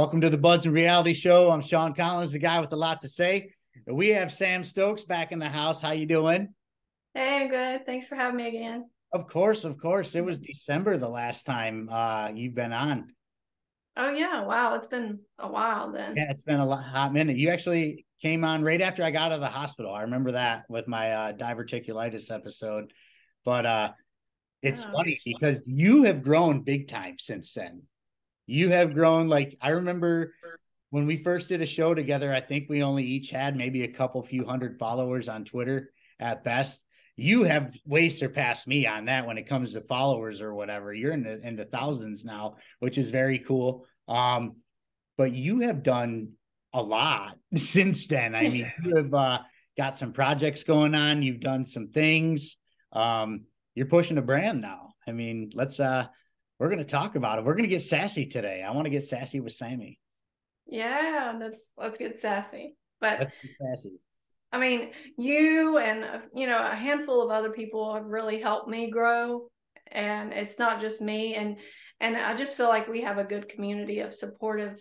Welcome to the Buds and Reality Show. I'm Sean Collins, the guy with a lot to say. We have Sam Stokes back in the house. How you doing? Hey, good. Thanks for having me again. Of course, of course. It was December the last time uh, you've been on. Oh yeah, wow. It's been a while then. Yeah, it's been a hot minute. You actually came on right after I got out of the hospital. I remember that with my uh, diverticulitis episode. But uh, it's oh, funny because you have grown big time since then you have grown like I remember when we first did a show together, I think we only each had maybe a couple few hundred followers on Twitter at best. You have way surpassed me on that when it comes to followers or whatever. You're in the in the thousands now, which is very cool. Um, but you have done a lot since then. I mean, you have uh, got some projects going on. You've done some things. Um, you're pushing a brand now. I mean, let's uh we're going to talk about it. We're going to get sassy today. I want to get sassy with Sammi. Yeah, let's let's get sassy. But get sassy. I mean, you and you know a handful of other people have really helped me grow, and it's not just me. And and I just feel like we have a good community of supportive,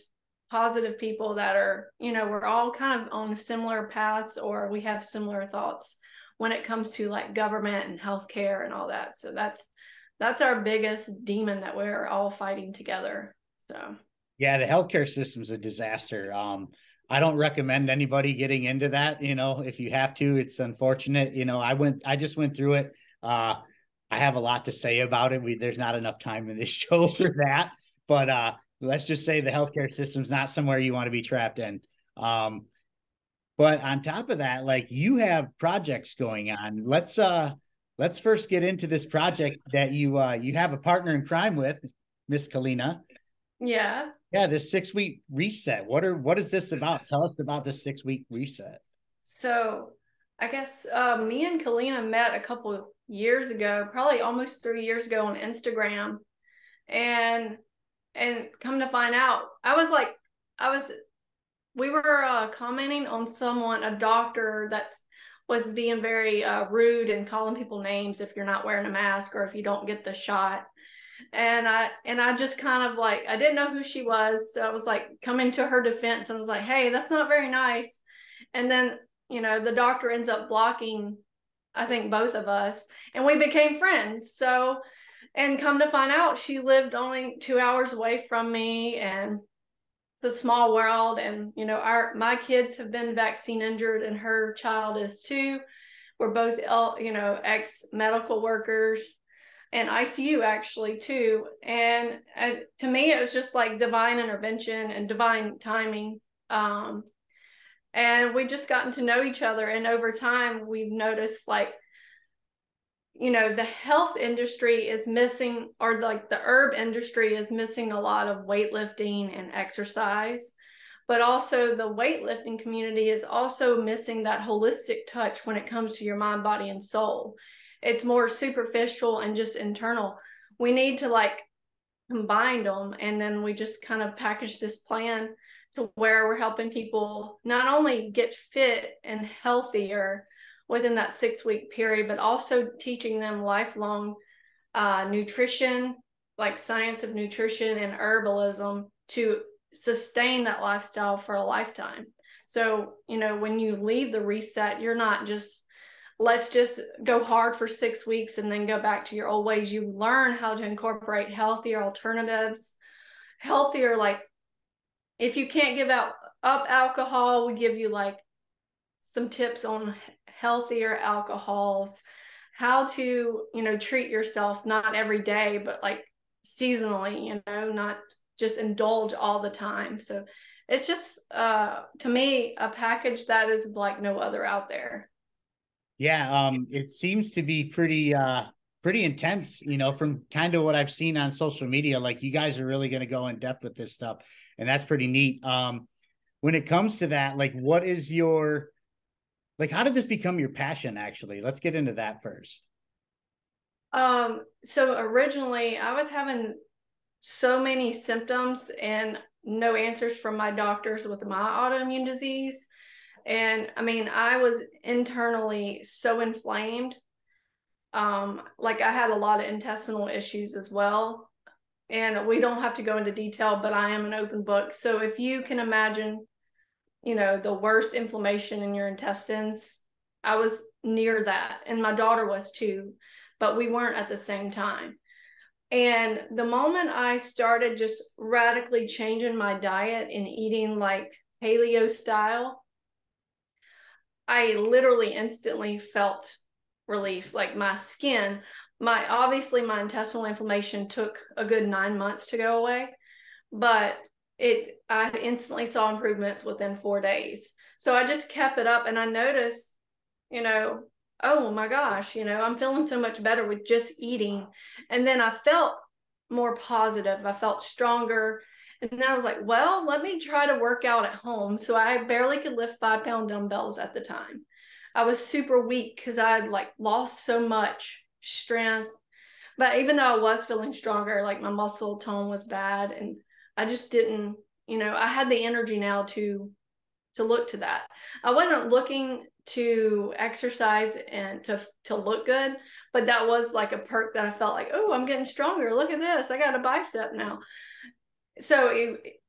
positive people that are you know we're all kind of on similar paths or we have similar thoughts when it comes to like government and healthcare and all that. So that's that's our biggest demon that we're all fighting together. So yeah, the healthcare system's a disaster. Um, I don't recommend anybody getting into that. You know, if you have to, it's unfortunate. You know, I went, I just went through it. Uh, I have a lot to say about it. We there's not enough time in this show for that. But uh, let's just say the healthcare system's not somewhere you want to be trapped in. Um, but on top of that, like you have projects going on. Let's uh let's first get into this project that you uh you have a partner in crime with, Miss Kalina. Yeah. Yeah, this six week reset. What are what is this about? Tell us about this six week reset. So I guess uh, me and Kalina met a couple years ago, probably almost three years ago on Instagram, and and come to find out, I was like, I was, we were uh, commenting on someone, a doctor that's was being very uh, rude and calling people names if you're not wearing a mask or if you don't get the shot. And i and i just kind of like i didn't know who she was so i was like coming to her defense and was like hey that's not very nice. And then you know the doctor ends up blocking i think both of us and we became friends. So and come to find out she lived only two hours away from me and it's a small world and you know our my kids have been vaccine injured and her child is too. We're both you know ex medical workers and ICU actually too. And uh, to me it was just like divine intervention and divine timing. Um and we just gotten to know each other and over time we've noticed like you know the health industry is missing or like the herb industry is missing a lot of weightlifting and exercise. But also the weightlifting community is also missing that holistic touch when it comes to your mind body and soul. It's more superficial and just internal. We need to like combine them and then we just kind of package this plan to where we're helping people not only get fit and healthier within that six week period, but also teaching them lifelong uh, nutrition, like science of nutrition and herbalism to sustain that lifestyle for a lifetime. So, you know, when you leave the reset, you're not just, let's just go hard for six weeks and then go back to your old ways. You learn how to incorporate healthier alternatives, healthier, like if you can't give out up alcohol, we give you like some tips on healthier alcohols, how to, you know, treat yourself not every day, but like seasonally, you know, not just indulge all the time. So it's just uh to me a package that is like no other out there. Yeah, um it seems to be pretty uh pretty intense, you know, from kind of what I've seen on social media. Like you guys are really going to go in depth with this stuff, and that's pretty neat. Um, when it comes to that, like, what is your like how did this become your passion actually? Let's get into that first. Um so originally i was having so many symptoms and no answers from my doctors with my autoimmune disease. And i mean i was internally so inflamed. Um like i had a lot of intestinal issues as well. And we don't have to go into detail, but I am an open book. So if you can imagine, you know, the worst inflammation in your intestines, I was near that. And my daughter was too, but we weren't at the same time. And the moment I started just radically changing my diet and eating like paleo style, I literally instantly felt relief. Like my skin, my obviously my intestinal inflammation took a good nine months to go away, but it I instantly saw improvements within four days. So I just kept it up and I noticed, you know, oh my gosh, you know, I'm feeling so much better with just eating. And then I felt more positive. I felt stronger. And then I was like, well, let me try to work out at home. So I barely could lift five pound dumbbells at the time. I was super weak because I had like lost so much strength. But even though I was feeling stronger, like my muscle tone was bad and I just didn't, you know, I had the energy now to to look to that. I wasn't looking to exercise and to to look good, but that was like a perk that I felt like, oh, I'm getting stronger. Look at this. I got a bicep now. So it,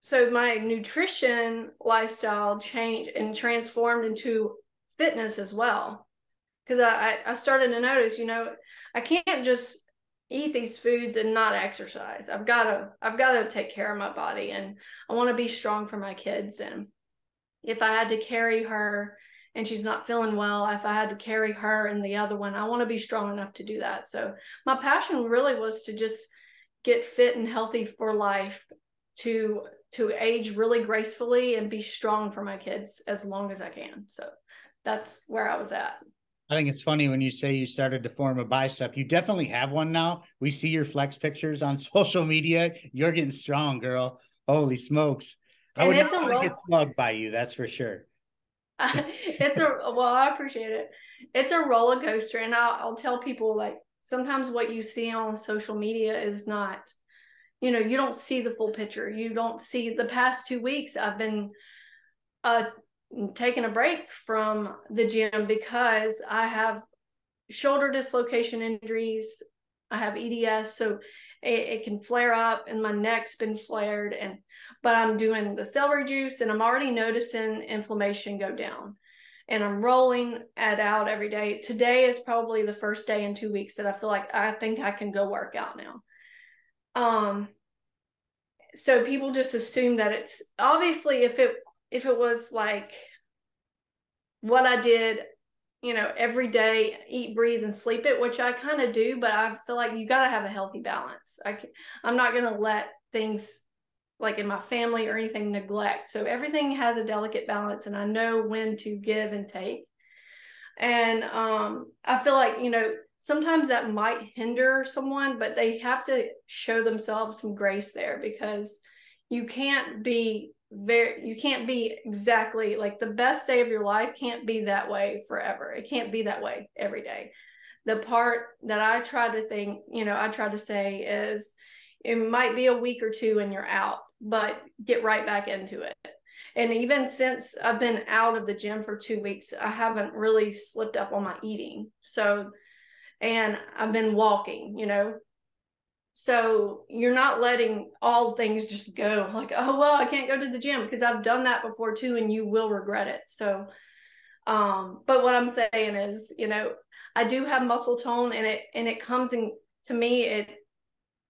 so my nutrition lifestyle changed and transformed into fitness as well because I, I started to notice you know i can't just eat these foods and not exercise i've got to i've got to take care of my body and i want to be strong for my kids and if i had to carry her and she's not feeling well if i had to carry her and the other one i want to be strong enough to do that so my passion really was to just get fit and healthy for life to to age really gracefully and be strong for my kids as long as I can. So that's where I was at. I think it's funny when you say you started to form a bicep. You definitely have one now. We see your flex pictures on social media. You're getting strong, girl. Holy smokes. I and would not want to get slugged by you, that's for sure. it's a well, I appreciate it. It's a roller coaster. And I'll, I'll tell people like sometimes what you see on social media is not you know you don't see the full picture you don't see the past two weeks i've been uh taking a break from the gym because i have shoulder dislocation injuries i have eds so it, it can flare up and my neck's been flared and but i'm doing the celery juice and i'm already noticing inflammation go down. And i'm rolling it out every day. Today is probably the first day in two weeks that i feel like i think i can go work out now. Um so people just assume that it's obviously if it if it was like what I did, you know, every day, eat, breathe, and sleep it, which I kind of do, but I feel like you got to have a healthy balance. I can, I'm not going to let things like in my family or anything neglect. So everything has a delicate balance, and I know when to give and take. And um, I feel like you know sometimes that might hinder someone, but they have to show themselves some grace there because you can't be very you can't be exactly like the best day of your life can't be that way forever. It can't be that way every day. The part that I try to think, you know, I try to say is it might be a week or two and you're out, but get right back into it. And even since I've been out of the gym for two weeks, I haven't really slipped up on my eating. So and I've been walking, you know. So you're not letting all things just go like, oh well, I can't go to the gym because I've done that before too, and you will regret it. So um, but what I'm saying is, you know, I do have muscle tone and it and it comes in to me, it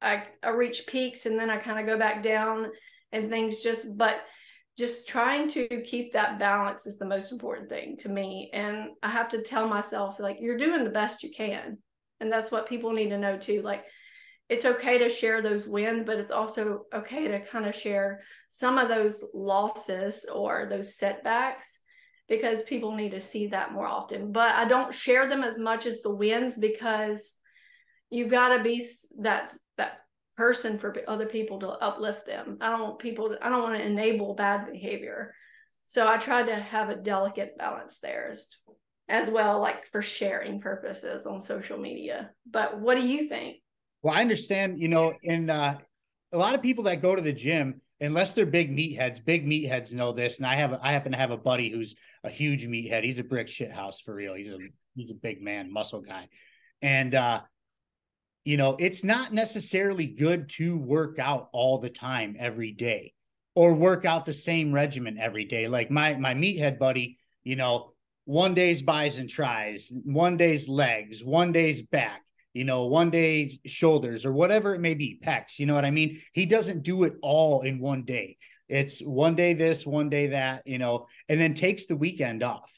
I, I reach peaks and then I kind of go back down and things just but just trying to keep that balance is the most important thing to me. And I have to tell myself, like, you're doing the best you can. And that's what people need to know too. Like, it's okay to share those wins, but it's also okay to kind of share some of those losses or those setbacks because people need to see that more often. But I don't share them as much as the wins because you've got to be that that person for other people to uplift them. I don't want people to, I don't want to enable bad behavior. So I try to have a delicate balance there as, as well, like for sharing purposes on social media. But what do you think? Well, I understand, you know, in uh, a lot of people that go to the gym, unless they're big meatheads, big meatheads know this. And I have, I happen to have a buddy who's a huge meathead. He's a brick shit house for real. He's a, he's a big man, muscle guy. And, uh, you know, it's not necessarily good to work out all the time every day or work out the same regimen every day. Like my my meathead buddy, you know, one day's bis and tris, one day's legs, one day's back, you know, one day shoulders or whatever it may be, pecs, you know what I mean? He doesn't do it all in one day. It's one day this, one day that, you know, and then takes the weekend off.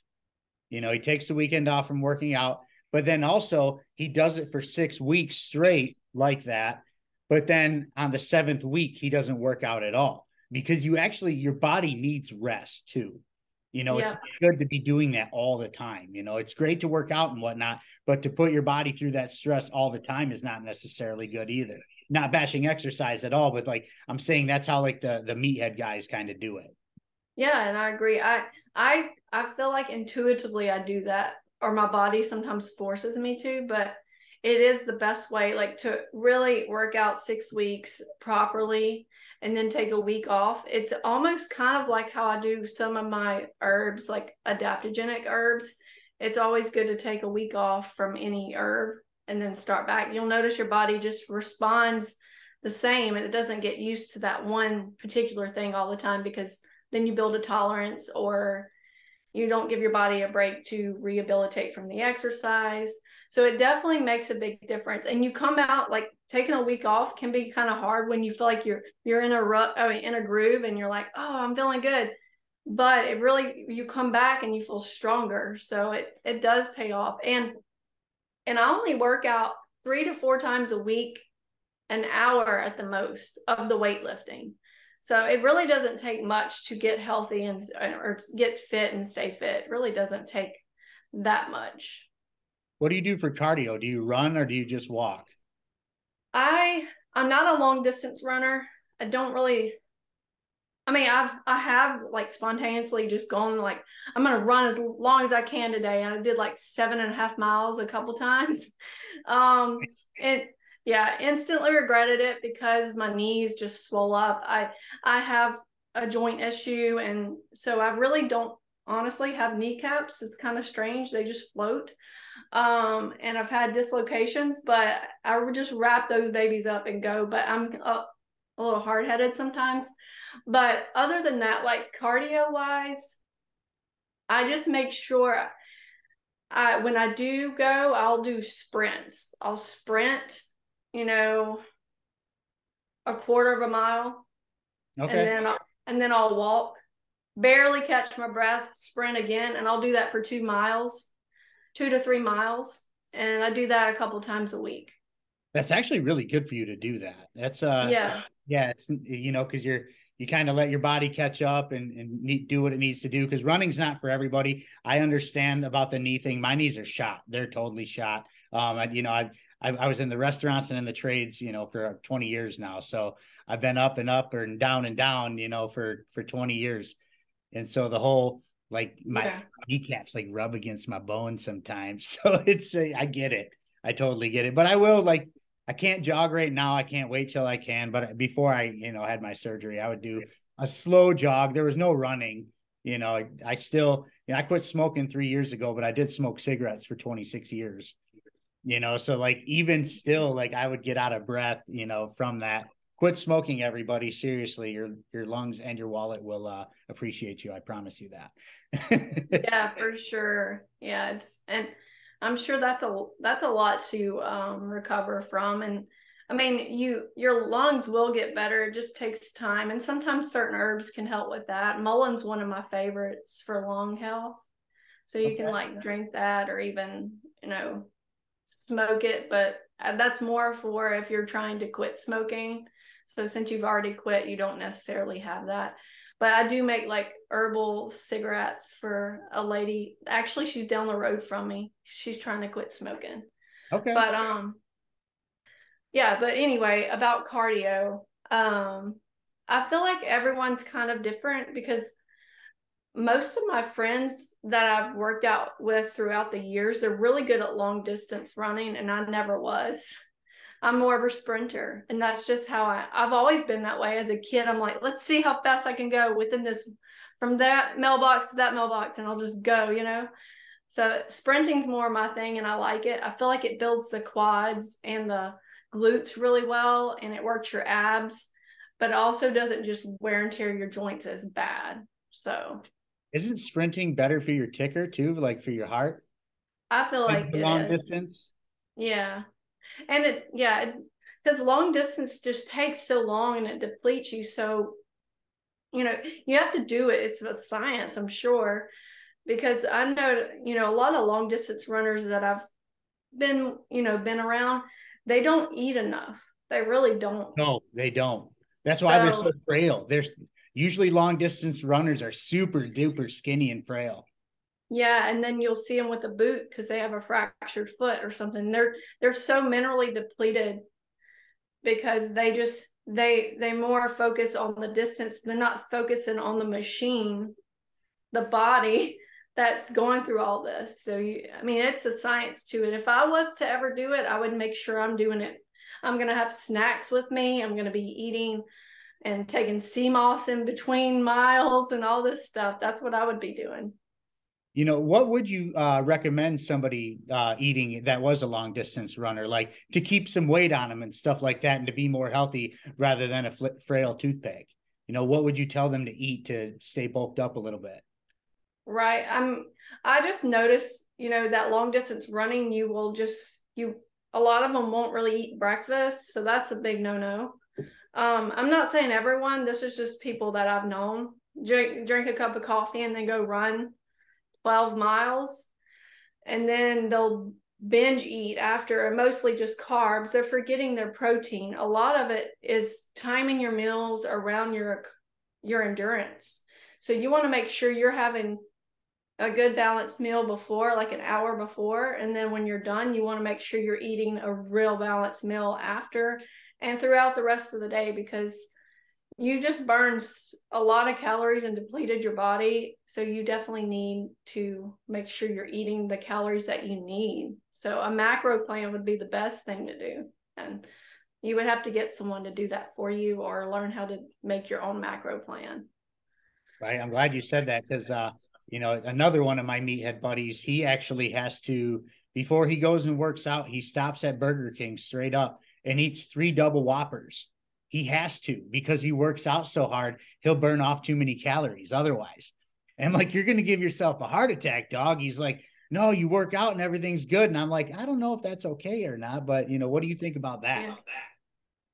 You know, he takes the weekend off from working out but then also he does it for six weeks straight like that. But then on the seventh week, he doesn't work out at all because you actually, your body needs rest too. You know, yeah. it's good to be doing that all the time. You know, it's great to work out and whatnot, but to put your body through that stress all the time is not necessarily good either. Not bashing exercise at all, but like I'm saying, that's how like the the meathead guys kind of do it. Yeah, and I agree. I I I feel like intuitively I do that or my body sometimes forces me to, but it is the best way like to really work out 6 weeks properly and then take a week off. It's almost kind of like how I do some of my herbs like adaptogenic herbs. It's always good to take a week off from any herb and then start back. You'll notice your body just responds the same and it doesn't get used to that one particular thing all the time because then you build a tolerance or you don't give your body a break to rehabilitate from the exercise. So it definitely makes a big difference. And you come out like taking a week off can be kind of hard when you feel like you're you're in a rut, I mean, in a groove, and you're like, oh, I'm feeling good. But it really you come back and you feel stronger. So it it does pay off. And and I only work out three to four times a week, an hour at the most of the weightlifting. So it really doesn't take much to get healthy and or get fit and stay fit. It really doesn't take that much. What do you do for cardio? Do you run or do you just walk? I I'm not a long distance runner. I don't really I mean, I've I have like spontaneously just gone like I'm gonna run as long as I can today, and I did like seven and a half miles a couple times. Um, and yeah instantly regretted it because my knees just swell up i i have a joint issue and so i really don't honestly have kneecaps it's kind of strange they just float um and i've had dislocations but i would just wrap those babies up and go but i'm a, a little hard-headed sometimes but other than that like cardio wise i just make sure I, when I do go, I'll do sprints. I'll sprint you know, a quarter of a mile. Okay. And then I'll, and then I'll walk, barely catch my breath, sprint again, and I'll do that for two miles, two to three miles, and I do that a couple times a week. That's actually really good for you to do that. That's uh yeah yeah it's you know because you're you kind of let your body catch up and, and need, do what it needs to do because running's not for everybody. I understand about the knee thing. My knees are shot. They're totally shot. Um, I, you know, I've I, I, was in the restaurants and in the trades, you know, for 20 years now. So I've been up and up and down and down, you know, for for 20 years. And so the whole like my yeah. kneecaps like rub against my bone sometimes. So it's a, I get it. I totally get it. But I will like I can't jog right now. I can't wait till I can. But uh, before I, you know, had my surgery, I would do a slow jog. There was no running. You know, I, I still, you know, I quit smoking three years ago, but I did smoke cigarettes for 26 years you know so like even still like i would get out of breath you know from that quit smoking everybody. Seriously your your lungs and your wallet will uh appreciate you. I promise you that. Yeah for sure. Yeah it's and i'm sure that's a that's a lot to um recover from. And i mean you your lungs will get better. It just takes time. And sometimes certain herbs can help with that. Mullein's one of my favorites for lung health. So you okay. can like drink that or even you know smoke it, but uh, that's more for if you're trying to quit smoking. So since you've already quit, you don't necessarily have that. But I do make like herbal cigarettes for a lady. Actually, she's down the road from me. She's trying to quit smoking. Okay. But um yeah, but anyway, about cardio. Um I feel like everyone's kind of different because most of my friends that I've worked out with throughout the years, they're really good at long distance running, and I never was. I'm more of a sprinter, and that's just how I, I've always been that way. As a kid, I'm like, let's see how fast I can go within this, from that mailbox to that mailbox, and I'll just go, you know. So sprinting's more my thing, and I like it. I feel like it builds the quads and the glutes really well and it works your abs, but also doesn't just wear and tear your joints as bad. So isn't sprinting better for your ticker too, like for your heart? I feel like long distance. Yeah. And it yeah, because long distance just takes so long and it depletes you so you know, you have to do it. It's a science, I'm sure. Because I know, you know, a lot of long distance runners that I've been, you know, been around, they don't eat enough. They really don't. No, they don't. That's why so, they're so frail. There's usually long distance runners are super duper skinny and frail. Yeah, and then you'll see them with a boot because they have a fractured foot or something. They're they're so mentally depleted because they just they they more focus on the distance they're not focusing on the machine the body that's going through all this. So you i mean it's a science to it. If i was to ever do it i would make sure i'm doing it. I'm to have snacks with me. I'm to be eating and taking sea moss in between miles and all this stuff. That's what i would be doing you know what would you uh, recommend somebody uh, eating that was a long distance runner like to keep some weight on them and stuff like that and to be more healthy rather than a fl- frail toothpick? You know what would you tell them to eat to stay bulked up a little bit? Right i'm i just noticed you know that long distance running you will just you a lot of them won't really eat breakfast so that's a big no-no. Um i'm not saying everyone this is just people that i've known. Drink drink a cup of coffee and then go run 12 miles. And then they'll binge eat after mostly just carbs. They're forgetting their protein. A lot of it is timing your meals around your your endurance. So you want to make sure you're having a good balanced meal before like an hour before. And then when you're done you want to make sure you're eating a real balanced meal after and throughout the rest of the day because you just burned a lot of calories and depleted your body. So you definitely need to make sure you're eating the calories that you need. So a macro plan would be the best thing to do. And you would have to get someone to do that for you or learn how to make your own macro plan. Right. I'm glad you said that because, uh, you know, another one of my meathead buddies, he actually has to, before he goes and works out, he stops at Burger King straight up and eats three double whoppers he has to because he works out so hard, he'll burn off too many calories otherwise. And I'm like, you're going to give yourself a heart attack, dog. He's like, no, you work out and everything's good. And I'm like, I don't know if that's okay or not, but you know, what do you think about that? Yeah.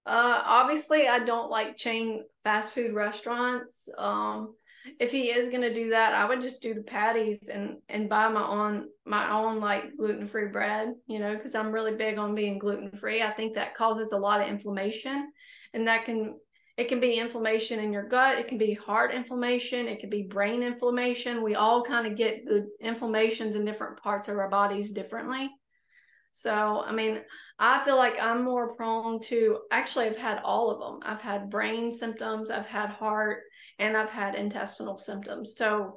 Uh, obviously, I don't like chain fast food restaurants. Um, if he is going to do that, I would just do the patties and and buy my own my own like gluten free bread. You know, because I'm really big on being gluten free. I think that causes a lot of inflammation, and that can it can be inflammation in your gut. It can be heart inflammation. It can be brain inflammation. We all kind of get the inflammations in different parts of our bodies differently. So i mean i feel like i'm more prone to actually i've had all of them i've had brain symptoms i've had heart and i've had intestinal symptoms. So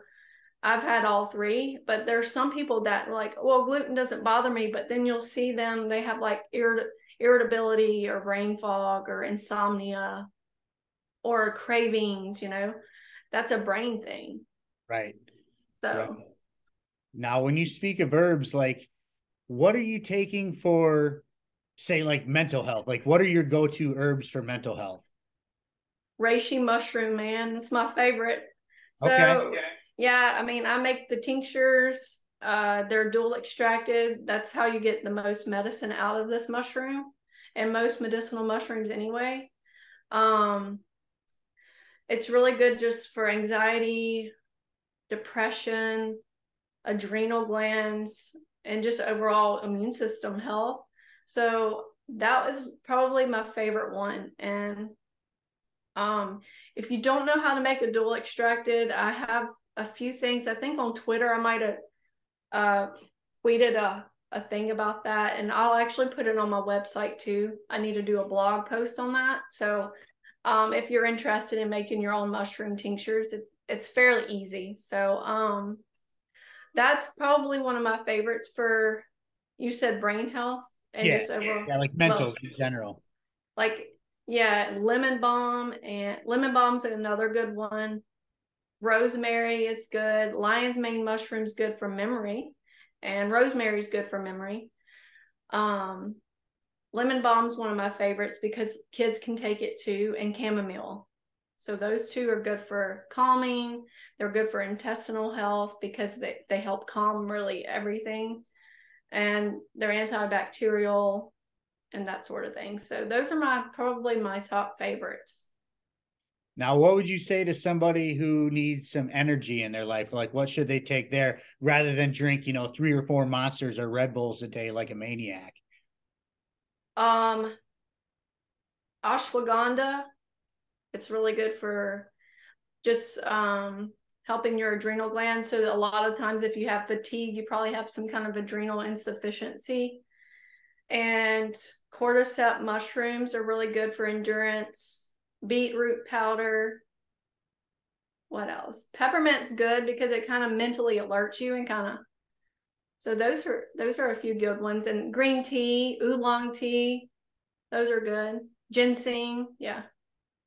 I've had all three, but there's some people that like, well, gluten doesn't bother me, but then you'll see them, they have like irrit- irritability or brain fog or insomnia or cravings, you know, that's a brain thing. Right. So right. now when you speak of herbs, like what are you taking for say like mental health? Like what are your go-to herbs for mental health? Reishi mushroom, man. It's my favorite. So okay. yeah, I mean I make the tinctures uh, they're dual extracted. That's how you get the most medicine out of this mushroom and most medicinal mushrooms anyway. Um, it's really good just for anxiety, depression, adrenal glands, and just overall immune system health. So that was probably my favorite one. And um, if you don't know how to make a dual extracted, I have a few things. I think on Twitter I might have uh, tweeted a, a thing about that and I'll actually put it on my website too. I need to do a blog post on that. So um, if you're interested in making your own mushroom tinctures, it, it's fairly easy. So um, that's probably one of my favorites for you said brain health and yeah, just overall yeah like mentals in general like yeah lemon balm and lemon balm's another good one rosemary is good. Lion's mane mushroom's good for memory, and rosemary is good for memory. Um, lemon balm's one of my favorites because kids can take it too, and chamomile. So those two are good for calming. They're good for intestinal health because they, they help calm really everything. And they're antibacterial and that sort of thing. So those are my probably my top favorites. Now, what would you say to somebody who needs some energy in their life? Like, what should they take there rather than drink, you know, three or four monsters or Red Bulls a day like a maniac? Um, ashwagandha. It's really good for just um, helping your adrenal glands. So a lot of times, if you have fatigue, you probably have some kind of adrenal insufficiency. And cordyceps mushrooms are really good for endurance. Beetroot powder. What else? Peppermint's good because it kind of mentally alerts you and kind of. So those are those are a few good ones. And green tea, oolong tea, those are good. Ginseng, yeah.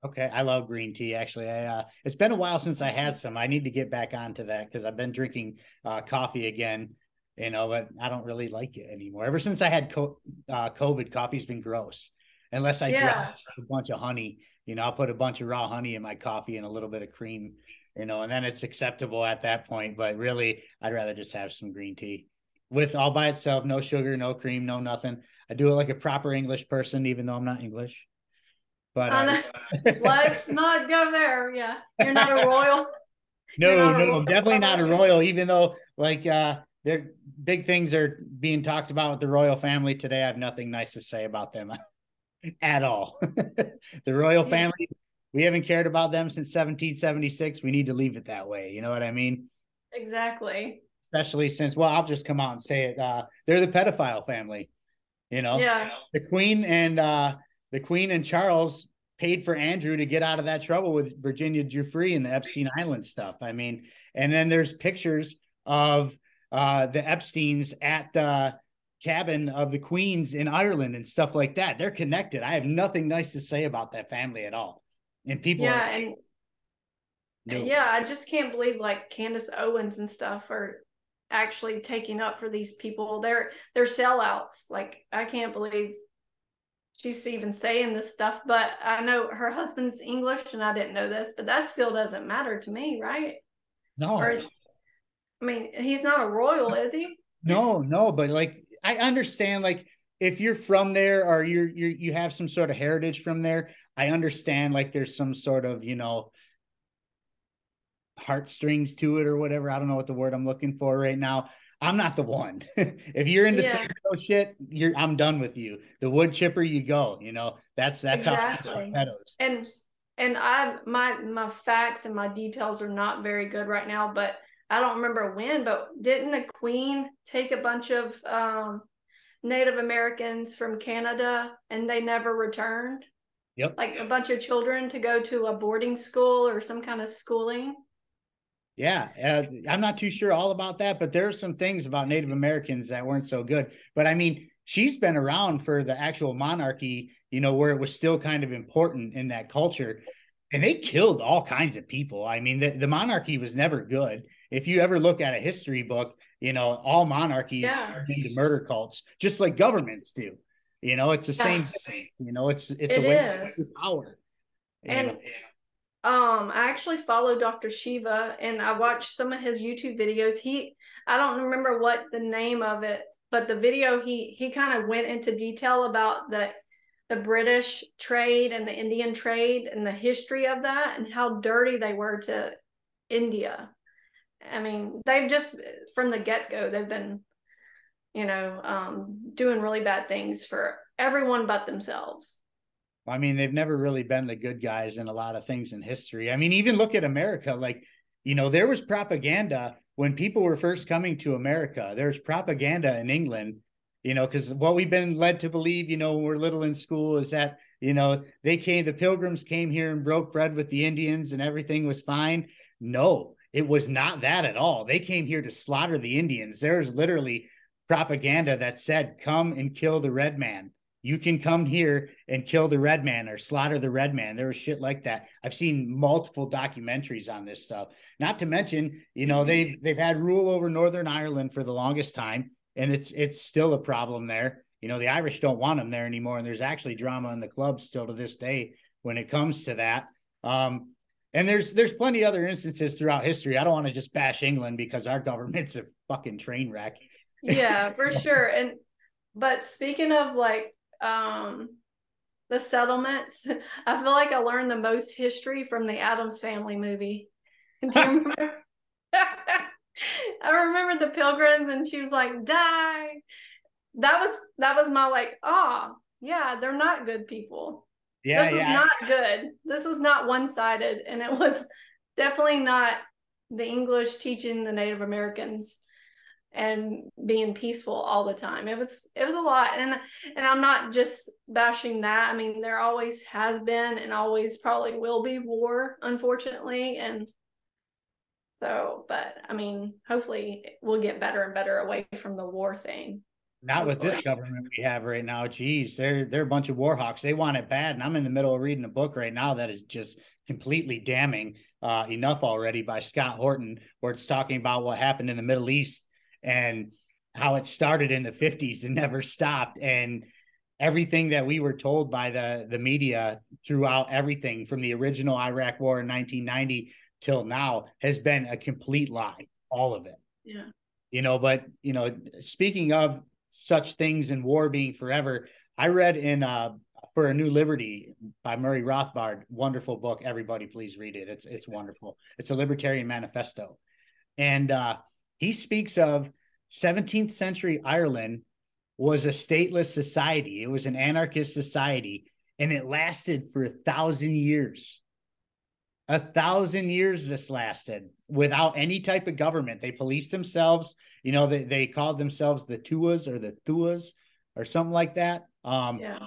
Okay, I love green tea. Actually, I uh, it's been a while since I had some. I need to get back onto that because I've been drinking uh, coffee again you know, but I don't really like it anymore. Ever since I had co- uh, COVID, coffee's been gross. Unless I yeah. drop a bunch of honey, you know, I'll put a bunch of raw honey in my coffee and a little bit of cream, you know, and then it's acceptable at that point. But really, I'd rather just have some green tea with all by itself, no sugar, no cream, no nothing. I do it like a proper English person, even though I'm not English. But uh, let's not go there. Yeah, you're not a royal. No, no, definitely not a royal. Even though, like, uh, there big things are being talked about with the royal family today. I have nothing nice to say about them at all. the royal yeah. family, we haven't cared about them since 1776. We need to leave it that way. You know what I mean? Exactly. Especially since, well, I'll just come out and say it. Uh, they're the pedophile family. You know, yeah. The Queen and uh, the Queen and Charles paid for Andrew to get out of that trouble with Virginia Giuffre and the Epstein Island stuff. I mean, and then there's pictures of uh, the Epstein's at the cabin of the Queens in Ireland and stuff like that. They're connected. I have nothing nice to say about that family at all. And people, yeah, are, and no. yeah, I just can't believe like Candace Owens and stuff are actually taking up for these people. They're they're sellouts. Like I can't believe she's even saying this stuff. But I know her husband's English, and I didn't know this, but that still doesn't matter to me, right? No. Is, I mean, he's not a royal, is he? No, no, but like I understand like if you're from there or you're you you have some sort of heritage from there, I understand like there's some sort of, you know, heartstrings to it or whatever. I don't know what the word I'm looking for right now. I'm not the one. if you're into yeah. shit, you're I'm done with you. The wood chipper, you go. You know, that's that's exactly. how And and I my my facts and my details are not very good right now, but I don't remember when, but didn't the Queen take a bunch of um, Native Americans from Canada and they never returned? Yep. Like a bunch of children to go to a boarding school or some kind of schooling. Yeah, uh, I'm not too sure all about that, but there are some things about Native Americans that weren't so good. But I mean, she's been around for the actual monarchy, you know, where it was still kind of important in that culture. And they killed all kinds of people. I mean, the, the monarchy was never good if you ever look at a history book, you know, all monarchies yeah. are into murder cults, just like governments do. You know, it's the yeah. same thing. You know, it's it's it a way of power. And know? um, I actually follow Dr. Shiva, and I watched some of his YouTube videos. He, I don't remember what the name of it, but the video he he kind of went into detail about the the British trade and the Indian trade and the history of that and how dirty they were to India I mean, they've just from the get go, they've been, you know, um, doing really bad things for everyone but themselves. I mean, they've never really been the good guys in a lot of things in history. I mean, even look at America. Like, you know, there was propaganda when people were first coming to America. There's propaganda in England, you know, because what we've been led to believe, you know, when we're little in school is that, you know, they came, the pilgrims came here and broke bread with the Indians and everything was fine. No, it was not that at all. They came here to slaughter the Indians. There's literally propaganda that said, come and kill the red man. You can come here and kill the red man or slaughter the red man. There was shit like that. I've seen multiple documentaries on this stuff. Not to mention, you know, they've they've had rule over Northern Ireland for the longest time, and it's it's still a problem there. You know, the Irish don't want them there anymore, and there's actually drama in the club still to this day when it comes to that. Um, and there's there's plenty other instances throughout history. I don't want to just bash England because our government's a fucking train wreck. Yeah, for sure. And but speaking of like um the settlements, I feel like I learned the most history from the Addams Family movie. Do you remember? I remember the pilgrims and she was like, die. That was that was my like, oh yeah, they're not good people. Yeah, this was yeah. not good. This was not one-sided. And it was definitely not the English teaching the Native Americans and being peaceful all the time. It was it was a lot. And and I'm not just bashing that. I mean, there always has been and always probably will be war, unfortunately. And so, but I mean, hopefully we'll get better and better away from the war thing. Not with this government we have right now. Geez, they're they're a bunch of warhawks. They want it bad, and I'm in the middle of reading a book right now that is just completely damning uh, enough already by Scott Horton, where it's talking about what happened in the Middle East and how it started in the 50s and never stopped, and everything that we were told by the the media throughout everything from the original Iraq War in 1990 till now has been a complete lie, all of it. Yeah. You know, but you know, speaking of such things in war being forever, I read in uh for a new liberty by Murray Rothbard, wonderful book. Everybody please read it. It's it's wonderful. It's a libertarian manifesto. And uh he speaks of 17th century Ireland was a stateless society. It was an anarchist society and it lasted for a thousand years a thousand years this lasted without any type of government. They policed themselves. You know, they, they called themselves the Tuas or the Thuas or something like that. Um, yeah.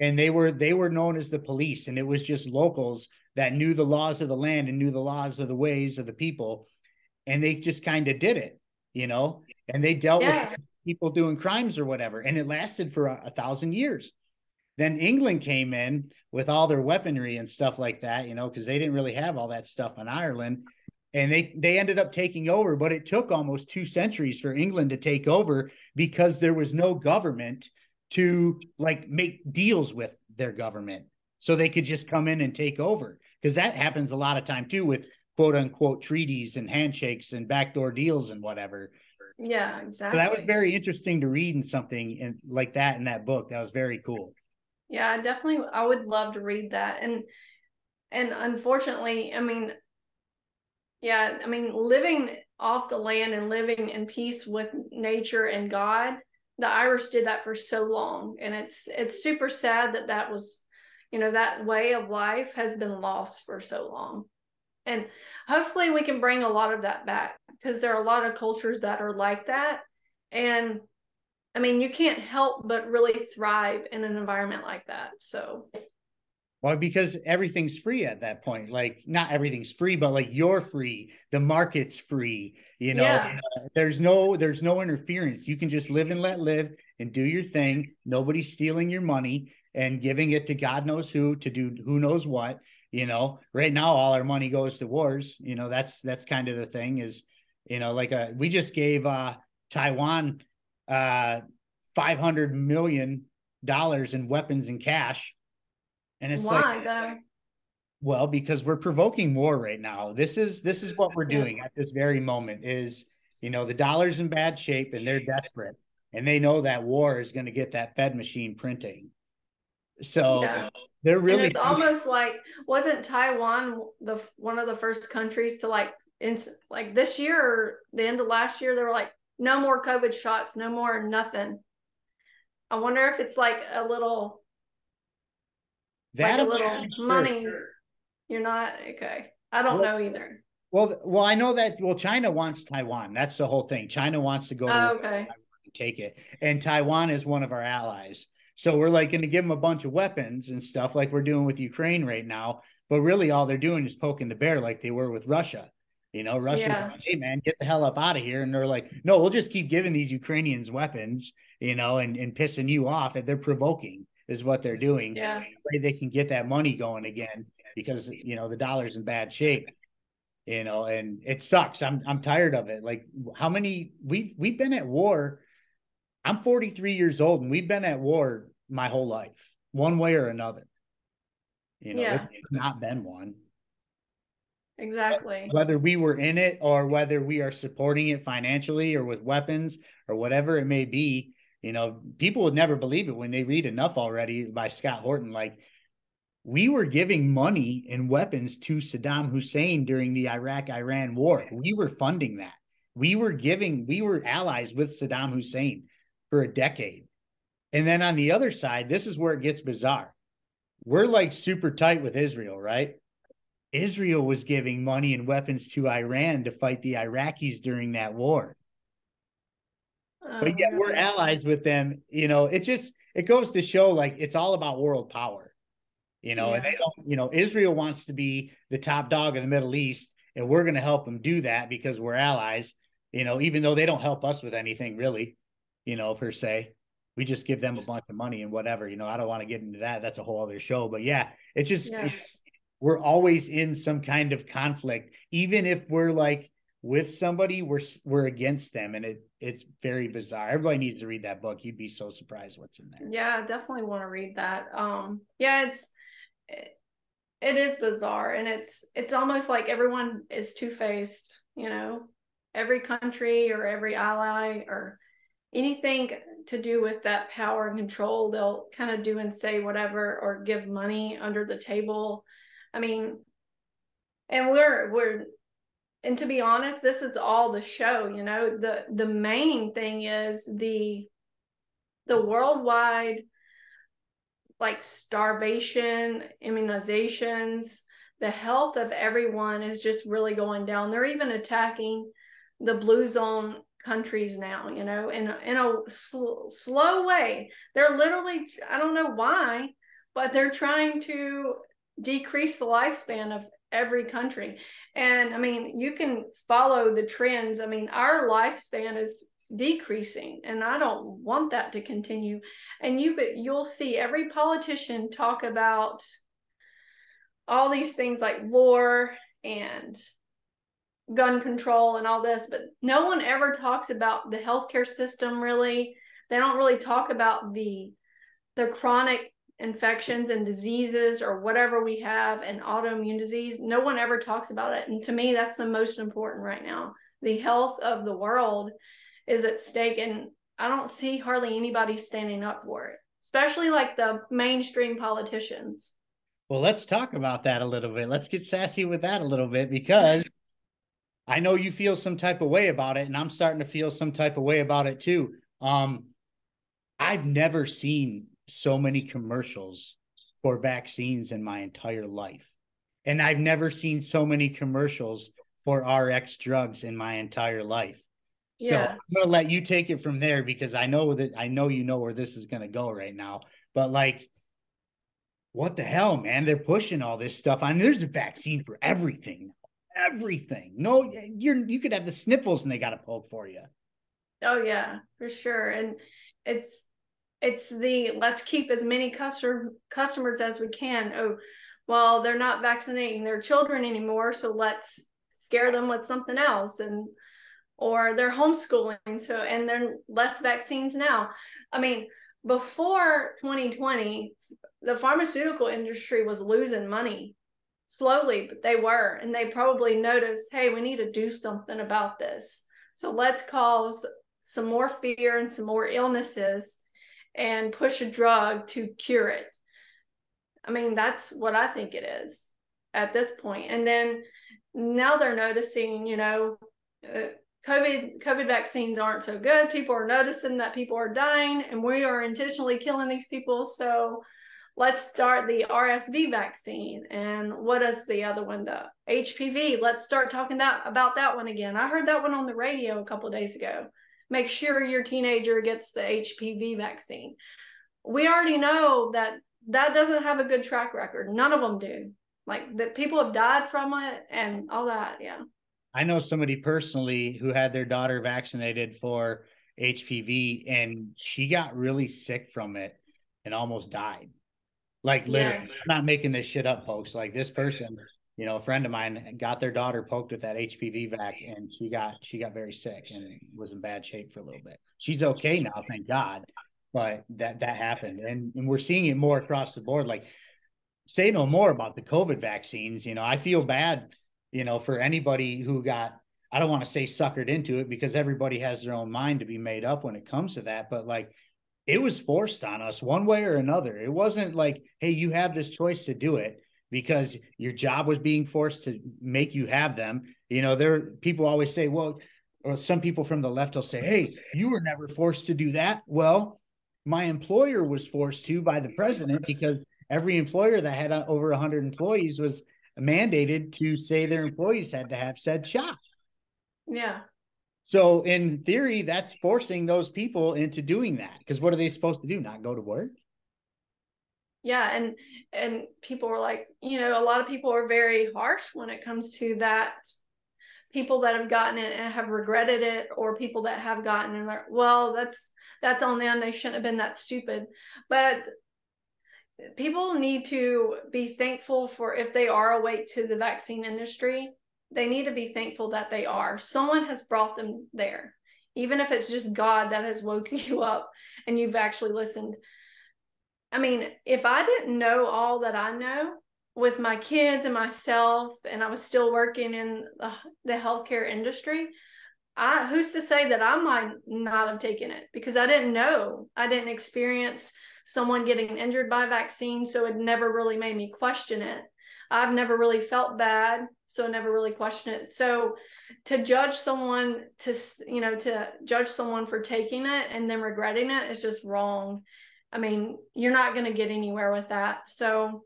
And they were they were known as the police, and it was just locals that knew the laws of the land and knew the laws of the ways of the people, and they just kind of did it, you know. And they dealt yeah. with people doing crimes or whatever, and it lasted for a, a thousand years. Then England came in with all their weaponry and stuff like that, you know, because they didn't really have all that stuff in Ireland. And they they ended up taking over, but it took almost two centuries for England to take over because there was no government to like make deals with their government. So they could just come in and take over. Because that happens a lot of time too with quote unquote treaties and handshakes and backdoor deals and whatever. Yeah, exactly. So that was very interesting to read in something in, like that in that book. That was very cool. Yeah, definitely. I would love to read that. And and unfortunately, I mean, yeah, I mean, living off the land and living in peace with nature and God, the Irish did that for so long, and it's it's super sad that that was, you know, that way of life has been lost for so long. And hopefully, we can bring a lot of that back because there are a lot of cultures that are like that, and I mean, you can't help but really thrive in an environment like that. So, well, because everything's free at that point. Like, not everything's free, but like you're free. The market's free. You know, yeah. there's no there's no interference. You can just live and let live and do your thing. Nobody's stealing your money and giving it to God knows who to do who knows what. You know, right now all our money goes to wars. You know, that's that's kind of the thing. Is you know, like a uh, we just gave uh Taiwan uh, 500 million dollars in weapons and cash. And it's Why, like, though? well, because we're provoking war right now. This is this is what we're doing at this very moment. Is you know the dollar's in bad shape and they're desperate, and they know that war is going to get that Fed machine printing. So yeah. they're really. And it's almost like wasn't Taiwan the one of the first countries to like in like this year or the end of last year they were like no more COVID shots, no more nothing. I wonder if it's like a little, that like a little money. Sure. You're not okay. I don't well, know either. Well, well, I know that. Well, China wants Taiwan. That's the whole thing. China wants to go. Oh, okay. take it, and Taiwan is one of our allies. So we're like going to give them a bunch of weapons and stuff, like we're doing with Ukraine right now. But really, all they're doing is poking the bear, like they were with Russia. You know, Russia's yeah. like, hey man, get the hell up out of here. And they're like, no, we'll just keep giving these Ukrainians weapons, you know, and, and pissing you off. And they're provoking is what they're doing. Yeah. They can get that money going again because you know the dollar's in bad shape. You know, and it sucks. I'm I'm tired of it. Like how many we we've been at war. I'm 43 years old and we've been at war my whole life, one way or another. You know, yeah. it's not been one. Exactly. Whether we were in it or whether we are supporting it financially or with weapons or whatever it may be, you know, people would never believe it when they read enough already by Scott Horton. Like, we were giving money and weapons to Saddam Hussein during the Iraq Iran war. We were funding that. We were giving, we were allies with Saddam Hussein for a decade. And then on the other side, this is where it gets bizarre. We're like super tight with Israel, right? Israel was giving money and weapons to Iran to fight the Iraqis during that war. Oh, but yet we're allies with them. You know, it just it goes to show like it's all about world power. You know, yeah. and they don't, you know, Israel wants to be the top dog of the Middle East, and we're going to help them do that because we're allies. You know, even though they don't help us with anything really, you know, per se. We just give them a bunch of money and whatever. You know, I don't want to get into that. That's a whole other show. But yeah, it's just yeah. It's, we're always in some kind of conflict, even if we're like with somebody, we're we're against them, and it it's very bizarre. Everybody needs to read that book. You'd be so surprised what's in there. Yeah, definitely want to read that. Um, yeah, it's it, it is bizarre, and it's it's almost like everyone is two faced. You know, every country or every ally or anything to do with that power and control, they'll kind of do and say whatever or give money under the table. I mean, and we're we're and to be honest, this is all the show, you know. The the main thing is the the worldwide like starvation, immunizations, the health of everyone is just really going down. They're even attacking the blue zone countries now, you know, in a, in a sl- slow way. They're literally, I don't know why, but they're trying to decrease the lifespan of every country. And I mean, you can follow the trends. I mean, our lifespan is decreasing and I don't want that to continue. And you you'll see every politician talk about all these things like war and gun control and all this, but no one ever talks about the healthcare system really. They don't really talk about the the chronic infections and diseases or whatever we have and autoimmune disease. No one ever talks about it. And to me, that's the most important right now. The health of the world is at stake. And I don't see hardly anybody standing up for it, especially like the mainstream politicians. Well, let's talk about that a little bit. Let's get sassy with that a little bit because I know you feel some type of way about it, and I'm starting to feel some type of way about it too. Um, I've never seen so many commercials for vaccines in my entire life. And I've never seen so many commercials for RX drugs in my entire life. So yeah. I'm gonna let you take it from there because I know that I know you know where this is gonna go right now. But like, what the hell, man? They're pushing all this stuff. I mean, there's a vaccine for everything everything. No, you're you could have the sniffles and they got a poke for you. Oh yeah, for sure. And it's it's the let's keep as many customer customers as we can. Oh, well, they're not vaccinating their children anymore, so let's scare them with something else and or they're homeschooling so and then less vaccines now. I mean, before 2020, the pharmaceutical industry was losing money slowly, but they were. And they probably noticed, hey, we need to do something about this. So let's cause some more fear and some more illnesses and push a drug to cure it. I mean, that's what I think it is at this point. And then now they're noticing, you know, uh, COVID COVID vaccines aren't so good. People are noticing that people are dying, and we are intentionally killing these people. So let's start the RSV vaccine. And what is the other one? The HPV. Let's start talking that about that one again. I heard that one on the radio a couple days ago. Make sure your teenager gets the HPV vaccine. We already know that that doesn't have a good track record. None of them do. Like that people have died from it and all that. Yeah. I know somebody personally who had their daughter vaccinated for HPV and she got really sick from it and almost died like literally, yeah. I'm not making this shit up, folks. Like this person you know, a friend of mine got their daughter poked with that HPV vac and she got she got very sick and was in bad shape for a little bit. She's okay now, thank God. But that that happened. And, and we're seeing it more across the board. Like say no more about the COVID vaccines. You know, I feel bad, you know, for anybody who got I don't want to say suckered into it because everybody has their own mind to be made up when it comes to that. But like it was forced on us one way or another. It wasn't like, hey, you have this choice to do it because your job was being forced to make you have them. You know, there people always say, well, or some people from the left will say, hey, you were never forced to do that. Well, my employer was forced to by the president because every employer that had over 100 employees was mandated to say their employees had to have said shot. Yeah. So in theory, that's forcing those people into doing that. Because what are they supposed to do? Not go to work? Yeah, and and people are like, you know, a lot of people are very harsh when it comes to that. People that have gotten it and have regretted it, or people that have gotten and they're well, that's that's on them. They shouldn't have been that stupid. But people need to be thankful for if they are awake to the vaccine industry they need to be thankful that they are. Someone has brought them there, even if it's just God that has woken you up and you've actually listened. I mean, if I didn't know all that I know with my kids and myself, and I was still working in the, healthcare industry, I who's to say that I might not have taken it because I didn't know. I didn't experience someone getting injured by vaccine, so it never really made me question it. I've never really felt bad, so I never really questioned it. So to judge someone to you know to judge someone for taking it and then regretting it is just wrong. I mean, you're not going to get anywhere with that. So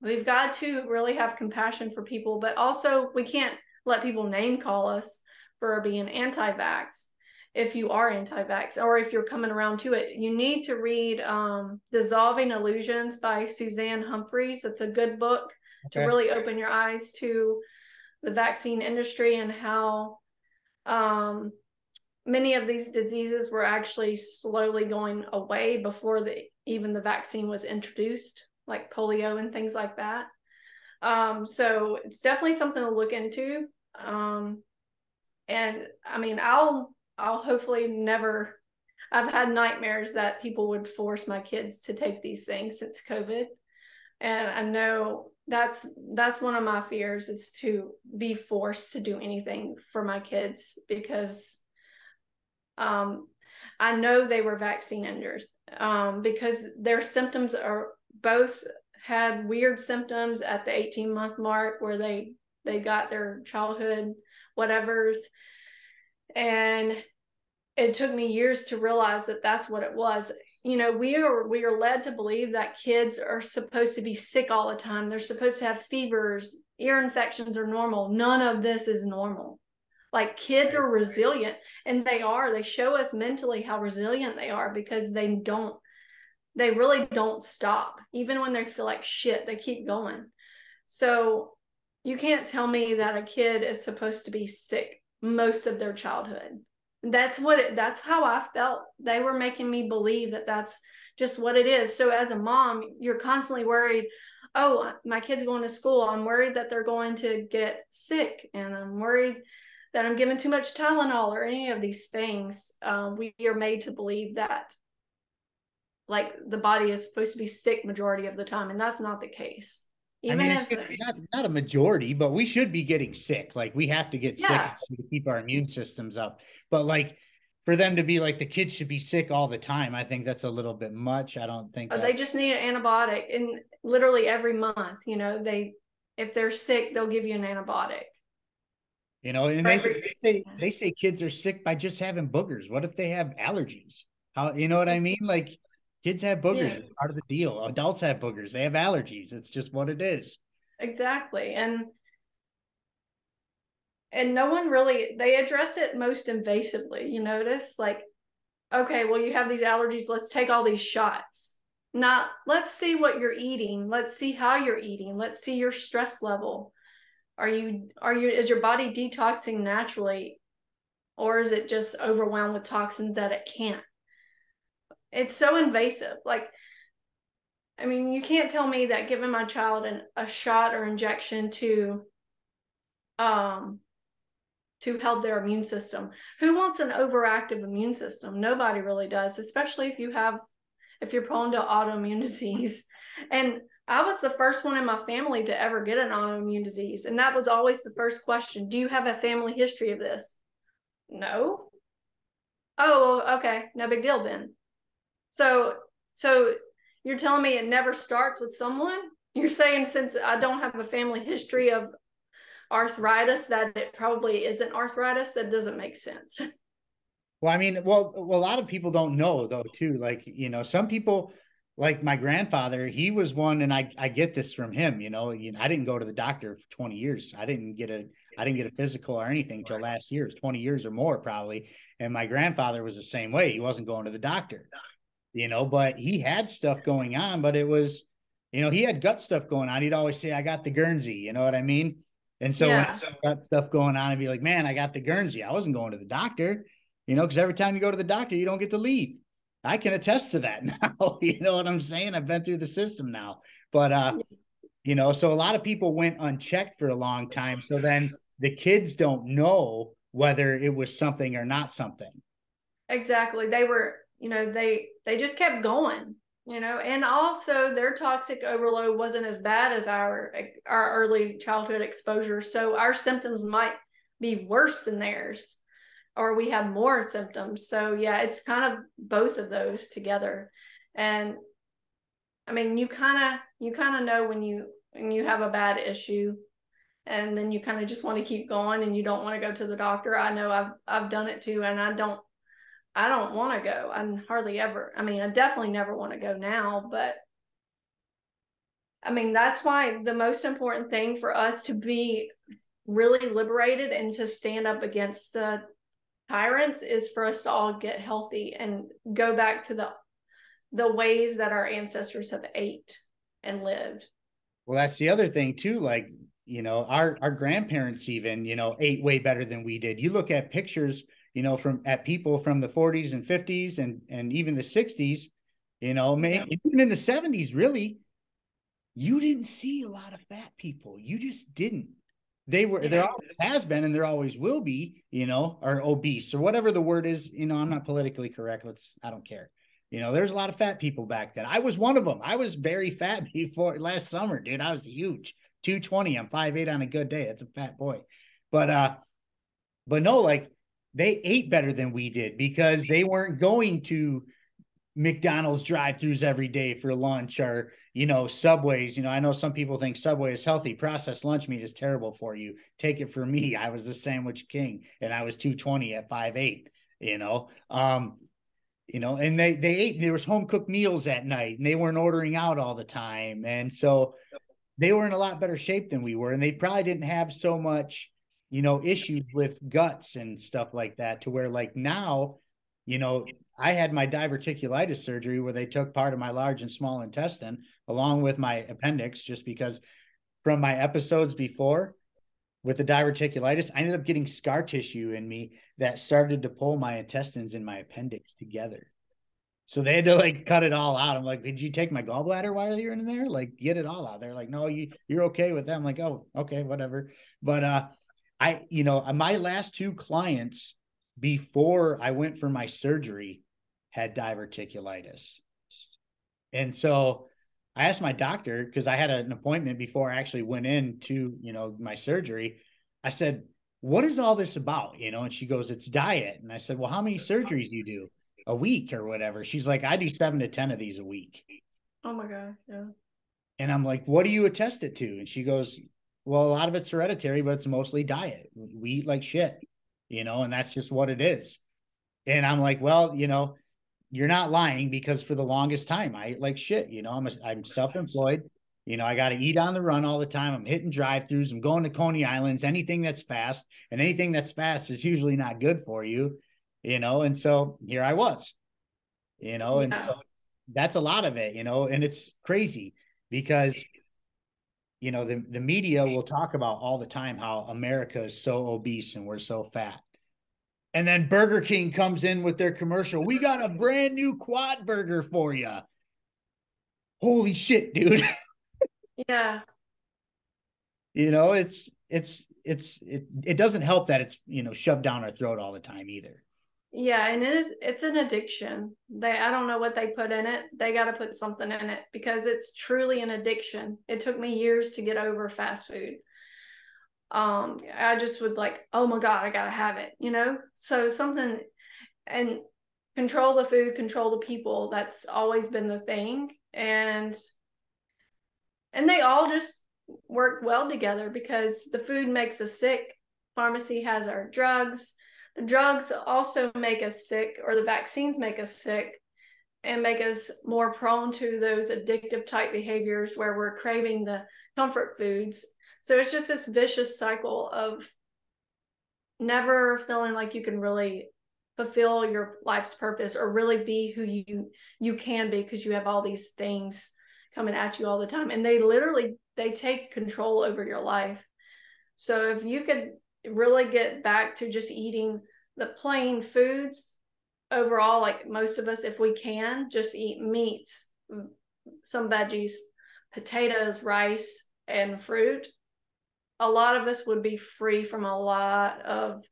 we've got to really have compassion for people, but also we can't let people name call us for being anti-vax if you are anti-vax or if you're coming around to it you need to read um, dissolving illusions by suzanne humphries that's a good book okay. to really open your eyes to the vaccine industry and how um, many of these diseases were actually slowly going away before the even the vaccine was introduced, like polio and things like that. Um, so it's definitely something to look into. Um, and I mean, I'll I'll hopefully never. I've had nightmares that people would force my kids to take these things since COVID, and I know that's that's one of my fears is to be forced to do anything for my kids because um, I know they were vaccine injured um, because their symptoms are both had weird symptoms at the 18 month mark where they they got their childhood whatever's. And it took me years to realize that that's what it was. You know we are we are led to believe that kids are supposed to be sick all the time. They're supposed to have fevers ear infections are normal. None of this is normal like kids are resilient and they are they show us mentally how resilient they are because they don't they really don't stop even when they feel like shit they keep going so you can't tell me that a kid is supposed to be sick most of their childhood that's what it, that's how I felt. They were making me believe that that's just what it is. So as a mom, you're constantly worried, oh, my kid's going to school. I'm worried that they're going to get sick and I'm worried that I'm giving too much Tylenol or any of these things. Um, we are made to believe that like the body is supposed to be sick majority of the time and that's not the case. Even I mean, if not, not a majority, but we should be getting sick. Like we have to get yeah. sick to keep our immune systems up. But like for them to be like the kids should be sick all the time, I think that's a little bit much. I don't think that... they just need an antibiotic, and literally every month, you know, they if they're sick, they'll give you an antibiotic. You know, and they, they say they say kids are sick by just having boogers. What if they have allergies? How you know what I mean? Like Kids have boogers. Yeah. It's part of the deal. Adults have boogers. They have allergies. It's just what it is. Exactly. And and no one really they address it most invasively. You notice like okay, well you have these allergies, let's take all these shots. Not let's see what you're eating. Let's see how you're eating. Let's see your stress level. Are you are you is your body detoxing naturally or is it just overwhelmed with toxins that it can't? it's so invasive like I mean, you can't tell me that giving my child an, a shot or injection to um to help their immune system. Who wants an overactive immune system? Nobody really does, especially if you have if you're prone to autoimmune disease. And I was the first one in my family to ever get an autoimmune disease. And that was always the first question. Do you have a family history of this? No. Oh, okay. No big deal then. So so you're telling me it never starts with someone? You're saying since I don't have a family history of arthritis that it probably isn't arthritis that doesn't make sense well i mean well, well a lot of people don't know though too like you know some people like my grandfather he was one and i i get this from him you know, you know i didn't go to the doctor for 20 years. I didn't get a i didn't get a physical or anything until last year. It's 20 years or more probably. And my grandfather was the same way. He wasn't going to the doctor you know but he had stuff going on but it was you know he had gut stuff going on. He'd always say i got the guernsey you know what i mean? And so yeah. when I got stuff going on, I'd be like, man, I got the Guernsey. I wasn't going to the doctor, you know, because every time you go to the doctor, you don't get to leave. I can attest to that now. you know what I'm saying? I've been through the system now. But uh, you know, so a lot of people went unchecked for a long time. So then the kids don't know whether it was something or not something. Exactly. They were, you know, they they just kept going you know and also their toxic overload wasn't as bad as our our early childhood exposure so our symptoms might be worse than theirs or we have more symptoms. So yeah it's kind of both of those together. And i mean you kind of you kind of know when you when you have a bad issue and then you kind of just want to keep going and you don't want to go to the doctor. I know i've i've done it too and i don't I don't want to go. I'm hardly ever, I mean, I definitely never want to go now, but I mean, that's why the most important thing for us to be really liberated and to stand up against the tyrants is for us to all get healthy and go back to the the ways that our ancestors have ate and lived. Well, that's the other thing too. Like, you know, our our grandparents even, you know, ate way better than we did. You look at pictures you know, from at people from the 40s and 50s and and even the 60s, you know, yeah. even in the 70s, really, you didn't see a lot of fat people. You just didn't. They were yeah. there always has been and there always will be, you know, or obese or whatever the word is. You know, I'm not politically correct. Let's I don't care. You know, there's a lot of fat people back then. I was one of them. I was very fat before last summer, dude. I was huge. 220. I'm 5'8 on a good day. That's a fat boy. But uh, but no, like they ate better than we did because they weren't going to McDonald's drive-throughs every day for lunch or you know Subways. You know, I know some people think Subway is healthy. Processed lunch meat is terrible for you. Take it from me. I was the sandwich king, and I was 220 at five eight. You know, um, you know, and they they ate. There was home cooked meals at night, and they weren't ordering out all the time, and so they were in a lot better shape than we were, and they probably didn't have so much you know, issues with guts and stuff like that to where like now, you know, I had my diverticulitis surgery where they took part of my large and small intestine along with my appendix just because from my episodes before with the diverticulitis, I ended up getting scar tissue in me that started to pull my intestines and my appendix together. So they had to like cut it all out. I'm like, did you take my gallbladder while you're in there? Like, get it all out. They're like, no, you you're okay with that. I'm like, oh, okay, whatever. But uh, I, you know, my last two clients before I went for my surgery had diverticulitis. And so I asked my doctor because I had an appointment before I actually went in to, you know, my surgery. I said, "What is all this about?" You know, and she goes, "It's diet." And I said, "Well, how many surgeries do you do a week or whatever?" She's like, "I do 7 to 10 of these a week." Oh my god, yeah. And I'm like, "What do you attest it to?" And she goes, well, a lot of it's hereditary, but it's mostly diet. We eat like shit, you know, and that's just what it is. And I'm like, well, you know, you're not lying because for the longest time I ate like shit. You know, I'm a, I'm self-employed. You know, I got to eat on the run all the time. I'm hitting drive-throughs. I'm going to Coney Islands. Anything that's fast and anything that's fast is usually not good for you. You know, and so here I was. You know, yeah. and so that's a lot of it. You know, and it's crazy because you know the, the media will talk about all the time how america is so obese and we're so fat and then burger king comes in with their commercial we got a brand new quad burger for you holy shit, dude. yeah. You know, it's it's it's it, it doesn't help that it's you know shoved down our throat all the time either. Yeah, and it is it's an addiction. They I don't know what they put in it. They got to put something in it because it's truly an addiction. It took me years to get over fast food. Um I just would like, "Oh my god, I got to have it," you know? So something and control the food, control the people. That's always been the thing. And and they all just work well together because the food makes us sick. Pharmacy has our drugs the drugs also make us sick, or the vaccines make us sick and make us more prone to those addictive type behaviors where we're craving the comfort foods. So it's just this vicious cycle of never feeling like you can really fulfill your life's purpose or really be who you you can be because you have all these things coming at you all the time. And they literally they take control over your life. So if you could really get back to just eating the plain foods overall like most of us if we can just eat meats mm, some veggies potatoes rice and fruit a lot of us would be free from a lot of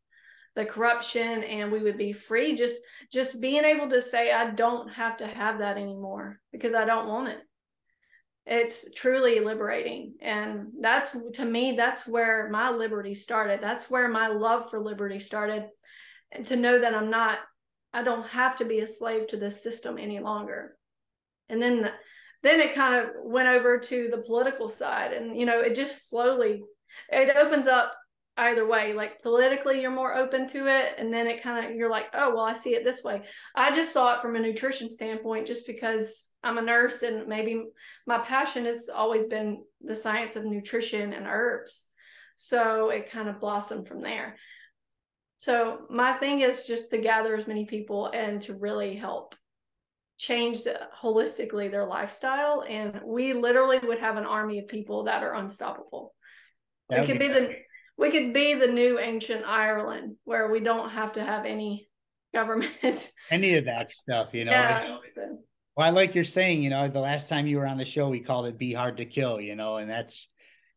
the corruption and we would be free just just being able to say i don't have to have that anymore because i don't want it. It's truly liberating and that's to me that's where my liberty started. That's where my love for liberty started. And to know that i'm not i don't have to be a slave to this system any longer. And then then it kind of went over to the political side and you know it just slowly it opens up either way like politically you're more open to it and then it kind of you're like oh well i see it this way. I just saw it from a nutrition standpoint just because i'm a nurse and maybe my passion has always been the science of nutrition and herbs. So it kind of blossomed from there. So my thing is just to gather as many people and to really help change holistically their lifestyle and we literally would have an army of people that are unstoppable that we could be, be the we could be the new ancient Ireland where we don't have to have any government. Any of that stuff, you know. Yeah. Well, I like you're saying, you know, the last time you were on the show, we called it "Be Hard to Kill," you know, and that's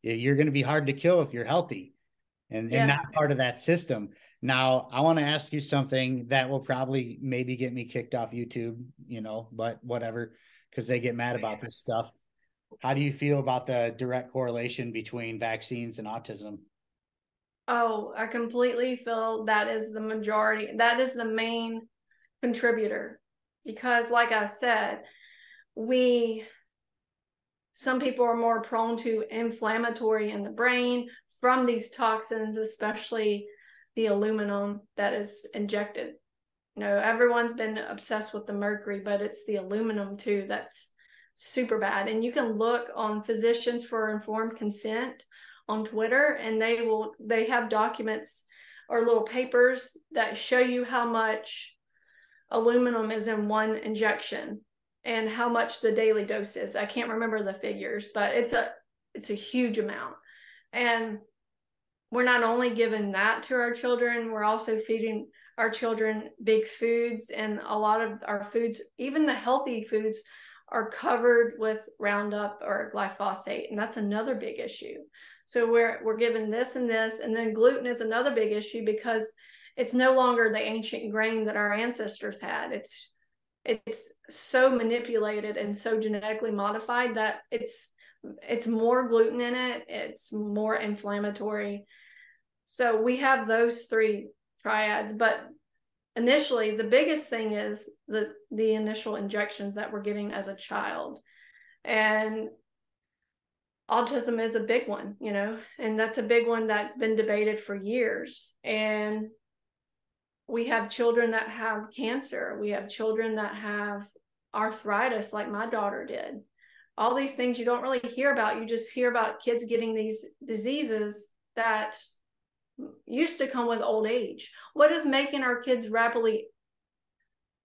you're going to be hard to kill if you're healthy, and yeah. and not part of that system. Now, I want to ask you something that will probably maybe get me kicked off YouTube, you know, but whatever, because they get mad about this stuff. How do you feel about the direct correlation between vaccines and autism? Oh, I completely feel that is the majority. That is the main contributor because, like I said, we some people are more prone to inflammatory in the brain from these toxins, especially the aluminum that is injected. You know, everyone's been obsessed with the mercury, but it's the aluminum too that's super bad. And you can look on Physicians for Informed Consent on Twitter and they will they have documents or little papers that show you how much aluminum is in one injection and how much the daily dose is. I can't remember the figures, but it's a it's a huge amount. And we're not only giving that to our children, we're also feeding our children big foods and a lot of our foods, even the healthy foods are covered with Roundup or glyphosate, and that's another big issue. So we're we're given this and this, and then gluten is another big issue because it's no longer the ancient grain that our ancestors had. It's it's so manipulated and so genetically modified that it's it's more gluten in it. It's more inflammatory. So we have those three triads, but initially the biggest thing is the the initial injections that we're getting as a child. And autism is a big one you know and that's a big one that's been debated for years. And we have children that have cancer. We have children that have arthritis like my daughter did. All these things you don't really hear about. You just hear about kids getting these diseases that used to come with old age. What is making our kids rapidly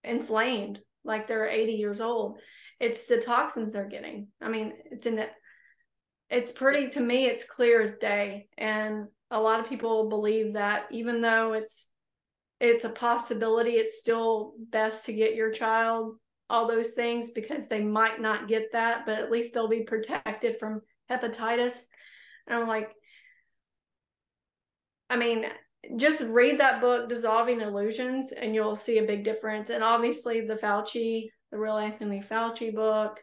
inflamed like they're 80 years old? It's the toxins they're getting. I mean, it's in it. It's pretty to me, it's clear as day. And a lot of people believe that even though it's it's a possibility, it's still best to get your child all those things because they might not get that, but at least they'll be protected from hepatitis. And I'm like, I mean, just read that book, Dissolving Illusions, and you'll see a big difference. And obviously, the Fauci, the real Anthony Fauci book,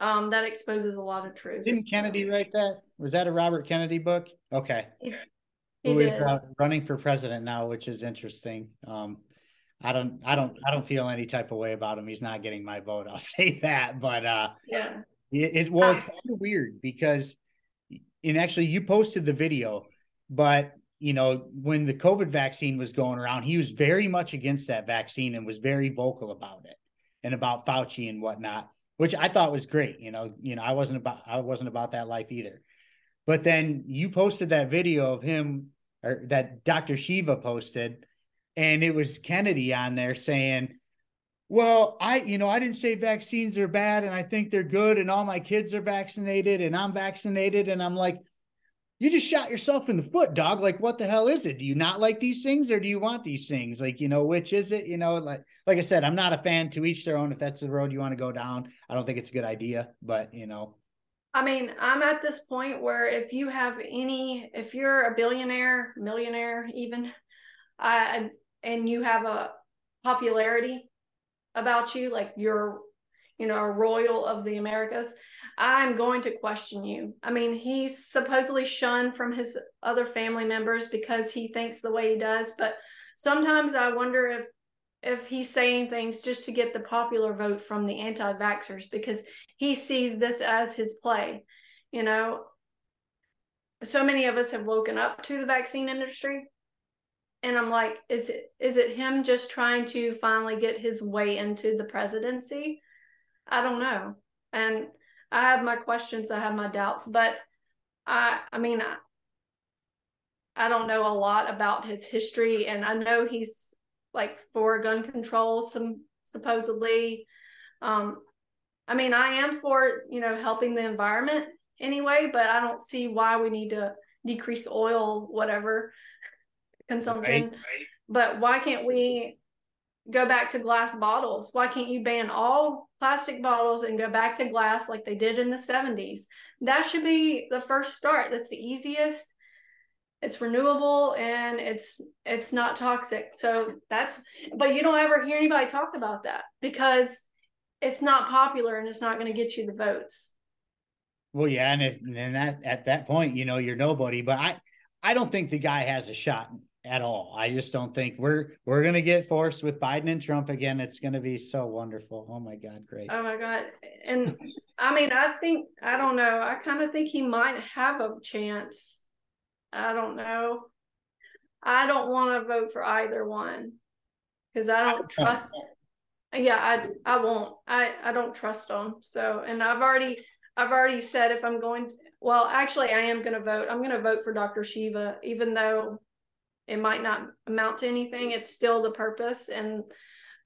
um, that exposes a lot of truth. Didn't Kennedy write that? Was that a Robert Kennedy book? Okay. He Who is did. uh, running for president now, which is interesting. Um, I don't, I don't, I don't feel any type of way about him. He's not getting my vote. I'll say that. But uh, Yeah. it, it's well, it's kind of weird because, and actually, you posted the video, but you know, when the COVID vaccine was going around, he was very much against that vaccine and was very vocal about it and about Fauci and whatnot, which I thought was great. You know, you know, I wasn't about I wasn't about that life either. But then you posted that video of him or that Dr. Shiva posted, and it was Kennedy on there saying, Well, I, you know, I didn't say vaccines are bad and I think they're good, and all my kids are vaccinated and I'm vaccinated. And I'm like, you just shot yourself in the foot, dog. Like, what the hell is it? Do you not like these things or do you want these things? Like, you know, which is it? You know, like, like I said, I'm not a fan to each their own. If that's the road you want to go down, I don't think it's a good idea, but you know, I mean, I'm at this point where if you have any, if you're a billionaire, millionaire, even, uh, and you have a popularity about you, like you're, you know, a royal of the Americas, I'm going to question you. I mean, he's supposedly shunned from his other family members because he thinks the way he does, but sometimes I wonder if if he's saying things just to get the popular vote from the anti-vaxxers because he sees this as his play you know? So many of us have woken up to the vaccine industry and i'm like is it is it him just trying to finally get his way into the presidency? I don't know. And i have my questions i have my doubts but i i mean i, I don't know a lot about his history and i know he's like for gun control some supposedly. Um i mean i am for you know helping the environment anyway but i don't see why we need to decrease oil whatever consumption. Right, but why can't we go back to glass bottles. Why can't you ban all plastic bottles and go back to glass like they did in the 70s that should be the first start. That's the easiest. It's renewable and it's it's not toxic. So that's but you don't ever hear anybody talk about that because it's not popular and it's not going to get you the votes. Well, yeah, and if and then that at that point, you know, you're nobody. But I, I don't think the guy has a shot at all. I just don't think we're we're gonna get forced with Biden and Trump again. It's gonna be so wonderful. Oh my God, great. oh my god and i mean i think i don't know i kind of think he might have a chance i don't know i don't want to vote for either one because i don't trust yeah i i won't i i don't trust them so and i've already i've already said if i'm going well actually i am going to vote i'm going to vote for dr shiva even though it might not amount to anything it's still the purpose and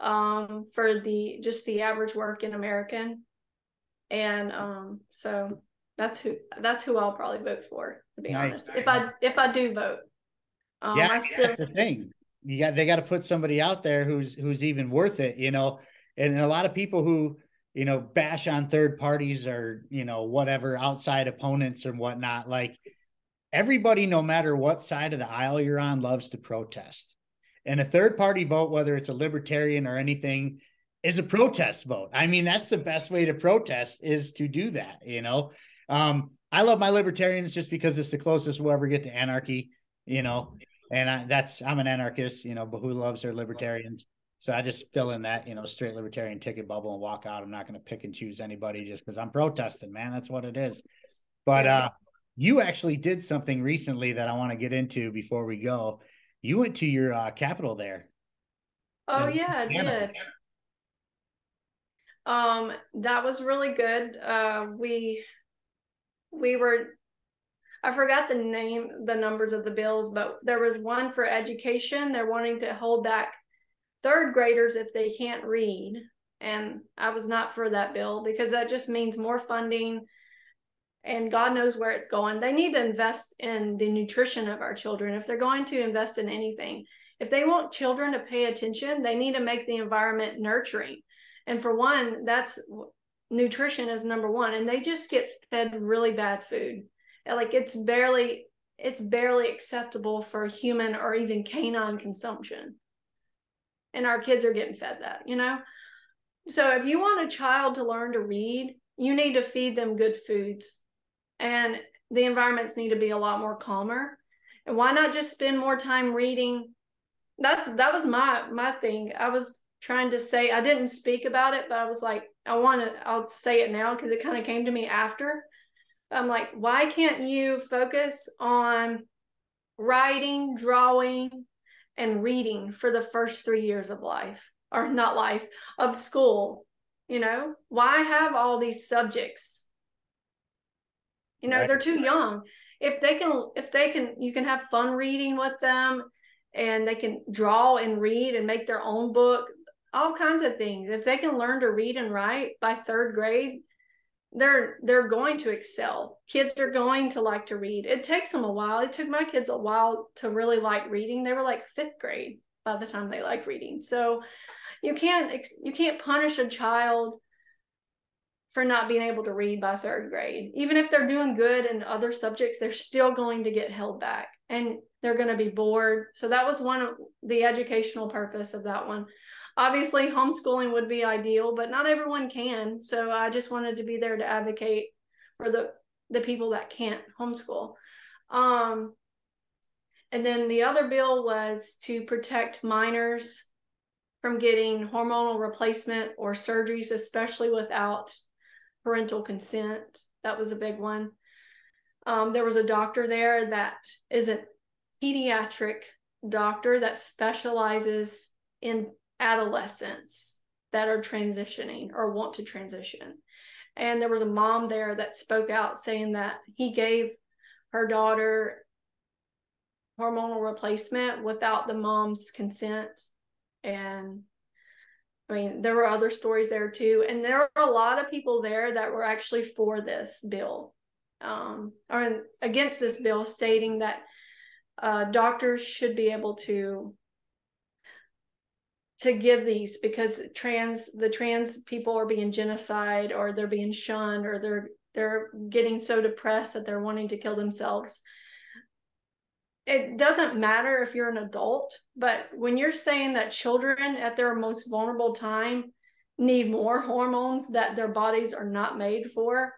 um for the just the average working american and um so that's who that's who i'll probably vote for to be Nice. honest if i if i do vote um yeah, I still, that's the thing. You got they got to put somebody out there who's who's even worth it, you know. And a lot of people who you know bash on third parties or you know whatever outside opponents and whatnot. Like everybody, no matter what side of the aisle you're on, loves to protest. And a third party vote, whether it's a libertarian or anything, is a protest vote. I mean, that's the best way to protest is to do that. You know, um, I love my libertarians just because it's the closest we'll ever get to anarchy. You know, and I, that's I'm an anarchist, you know, but who loves their libertarians? So I just fill in that, you know, straight libertarian ticket bubble and walk out. I'm not going to pick and choose anybody just because I'm protesting, man. That's what it is. But uh, you actually did something recently that I want to get into before we go. You went to your uh, capital there. oh yeah i Louisiana. did um that was really good uh we we were i forgot the name the numbers of the bills but there was one for education they're wanting to hold back third graders if they can't read and i was not for that bill because that just means more funding and god knows where it's going they need to invest in the nutrition of our children if they're going to invest in anything if they want children to pay attention they need to make the environment nurturing And for one, that's nutrition is number one. And they just get fed really bad food. Like it's barely it's barely acceptable for human or even canine consumption. And our kids are getting fed that, you know? So if you want a child to learn to read, you need to feed them good foods. And the environments need to be a lot more calmer. And why not just spend more time reading? That's that was my my thing. I was trying to say I didn't speak about it, but I was like, I want to I'll say it now because it kind of came to me after. I'm like, why can't you focus on writing, drawing, and reading for the first three years of life, or not life, of school? You know, why have all these subjects? You know, right. they're too young. If they can, if they can, you can have fun reading with them and they can draw and read and make their own book, all kinds of things. If they can learn to read and write by third grade, they're they're going to excel kids are going to like to read it takes them a while it took my kids a while to really like reading they were like fifth grade by the time they like reading so you can't you can't punish a child for not being able to read by third grade. Even if they're doing good in other subjects they're still going to get held back and they're going to be bored. So that was one of the educational purpose of that one. Obviously homeschooling would be ideal but not everyone can. So i just wanted to be there to advocate for the the people that can't homeschool. Um and then the other bill was to protect minors from getting hormonal replacement or surgeries especially without parental consent that was a big one um, there was a doctor there that is a pediatric doctor that specializes in adolescents that are transitioning or want to transition. And there was a mom there that spoke out saying that he gave her daughter hormonal replacement without the mom's consent. And I mean, there were other stories there too. And there are a lot of people there that were actually for this bill um, or against this bill, stating that uh, doctors should be able to to give these because trans the trans people are being genocide or they're being shunned or they're they're getting so depressed that they're wanting to kill themselves it doesn't matter if you're an adult but when you're saying that children at their most vulnerable time need more hormones that their bodies are not made for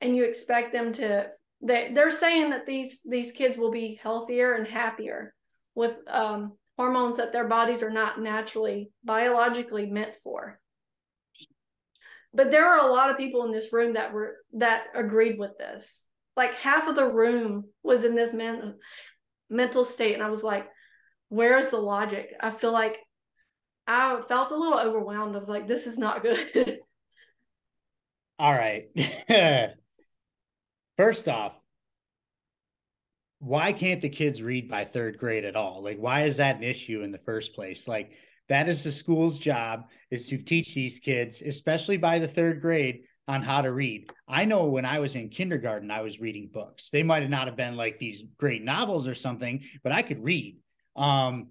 and you expect them to they, they're saying that these these kids will be healthier and happier with um, hormones that their bodies are not naturally biologically meant for. But there are a lot of people in this room that were that agreed with this like half of the room was in this men, mental state and i was like where's the logic i feel like i felt a little overwhelmed i was like this is not good all right first off why can't the kids read by third grade at all? Like, why is that an issue in the first place? Like, that is the school's job is to teach these kids, especially by the third grade, on how to read. I know when I was in kindergarten, I was reading books. They might have not have been like these great novels or something, but I could read. Um,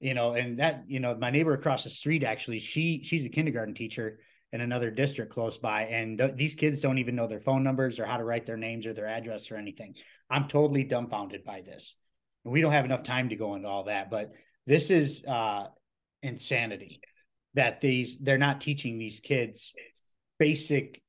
you know, and that, you know, my neighbor across the street actually, she she's a kindergarten teacher in another district close by and th- these kids don't even know their phone numbers or how to write their names or their address or anything i'm totally dumbfounded by this we don't have enough time to go into all that but this is uh insanity that these they're not teaching these kids basic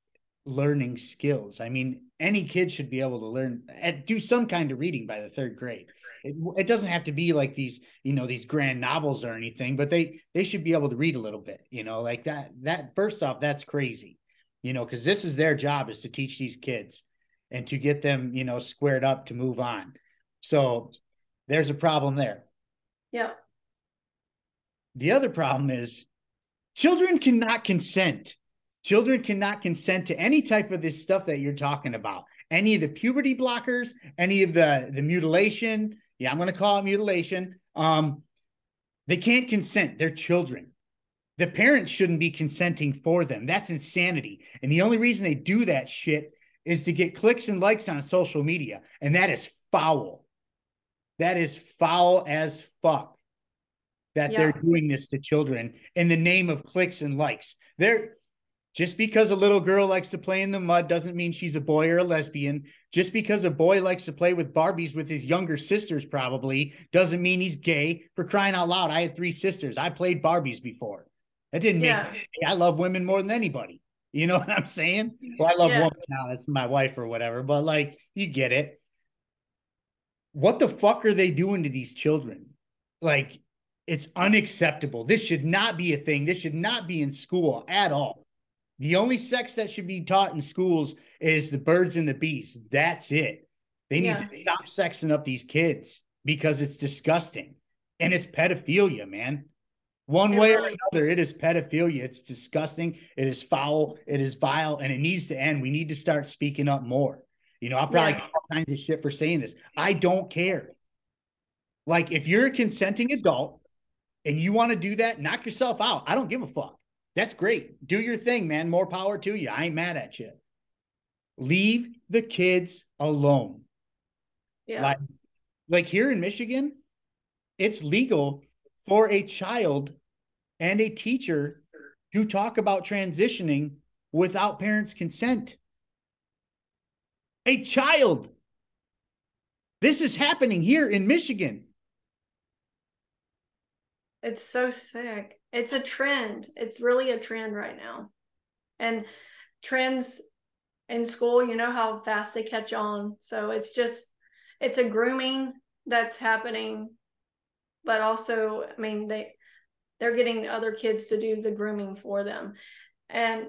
learning skills. I mean any kid should be able to learn and do some kind of reading by the third grade. It, it doesn't have to be like these you know these grand novels or anything but they they should be able to read a little bit you know like that that first off that's crazy you know because this is their job is to teach these kids and to get them you know squared up to move on. So there's a problem there. Yeah. The other problem is children cannot consent children cannot consent to any type of this stuff that you're talking about any of the puberty blockers any of the the mutilation yeah, I'm going to call it mutilation. Um, they can't consent. They're children. The parents shouldn't be consenting for them. That's insanity. And the only reason they do that shit is to get clicks and likes on social media. And that is foul. That is foul as fuck. that yeah. they're doing this to children in the name of clicks and likes. They're just because a little girl likes to play in the mud doesn't mean she's a boy or a lesbian. Just because a boy likes to play with Barbies with his younger sisters, probably doesn't mean he's gay. For crying out loud, I had three sisters. I played Barbies before. That didn't yeah. make I love women more than anybody. You know what I'm saying? Well, I love yeah. women now. That's my wife or whatever, but like you get it. What the fuck are they doing to these children? Like, it's unacceptable. This should not be a thing. This should not be in school at all. The only sex that should be taught in schools is the birds and the bees. That's it. They need yes. to stop sexing up these kids because it's disgusting. And it's pedophilia, man. One it way really- or another, it is pedophilia. It's disgusting. It is foul. It is vile. And it needs to end. We need to start speaking up more. You know, I'll probably yeah. get all kinds of shit for saying this. I don't care. Like, if you're a consenting adult and you want to do that, knock yourself out. I don't give a fuck. That's great. Do your thing, man. More power to you. I ain't mad at you. Leave the kids alone. Yeah. Like, like here in Michigan, it's legal for a child and a teacher to talk about transitioning without parents' consent. A child. This is happening here in Michigan. It's so sick. It's a trend. It's really a trend right now. And trends in school, you know how fast they catch on. So it's just, it's a grooming that's happening. But also, I mean, they, they're getting other kids to do the grooming for them. And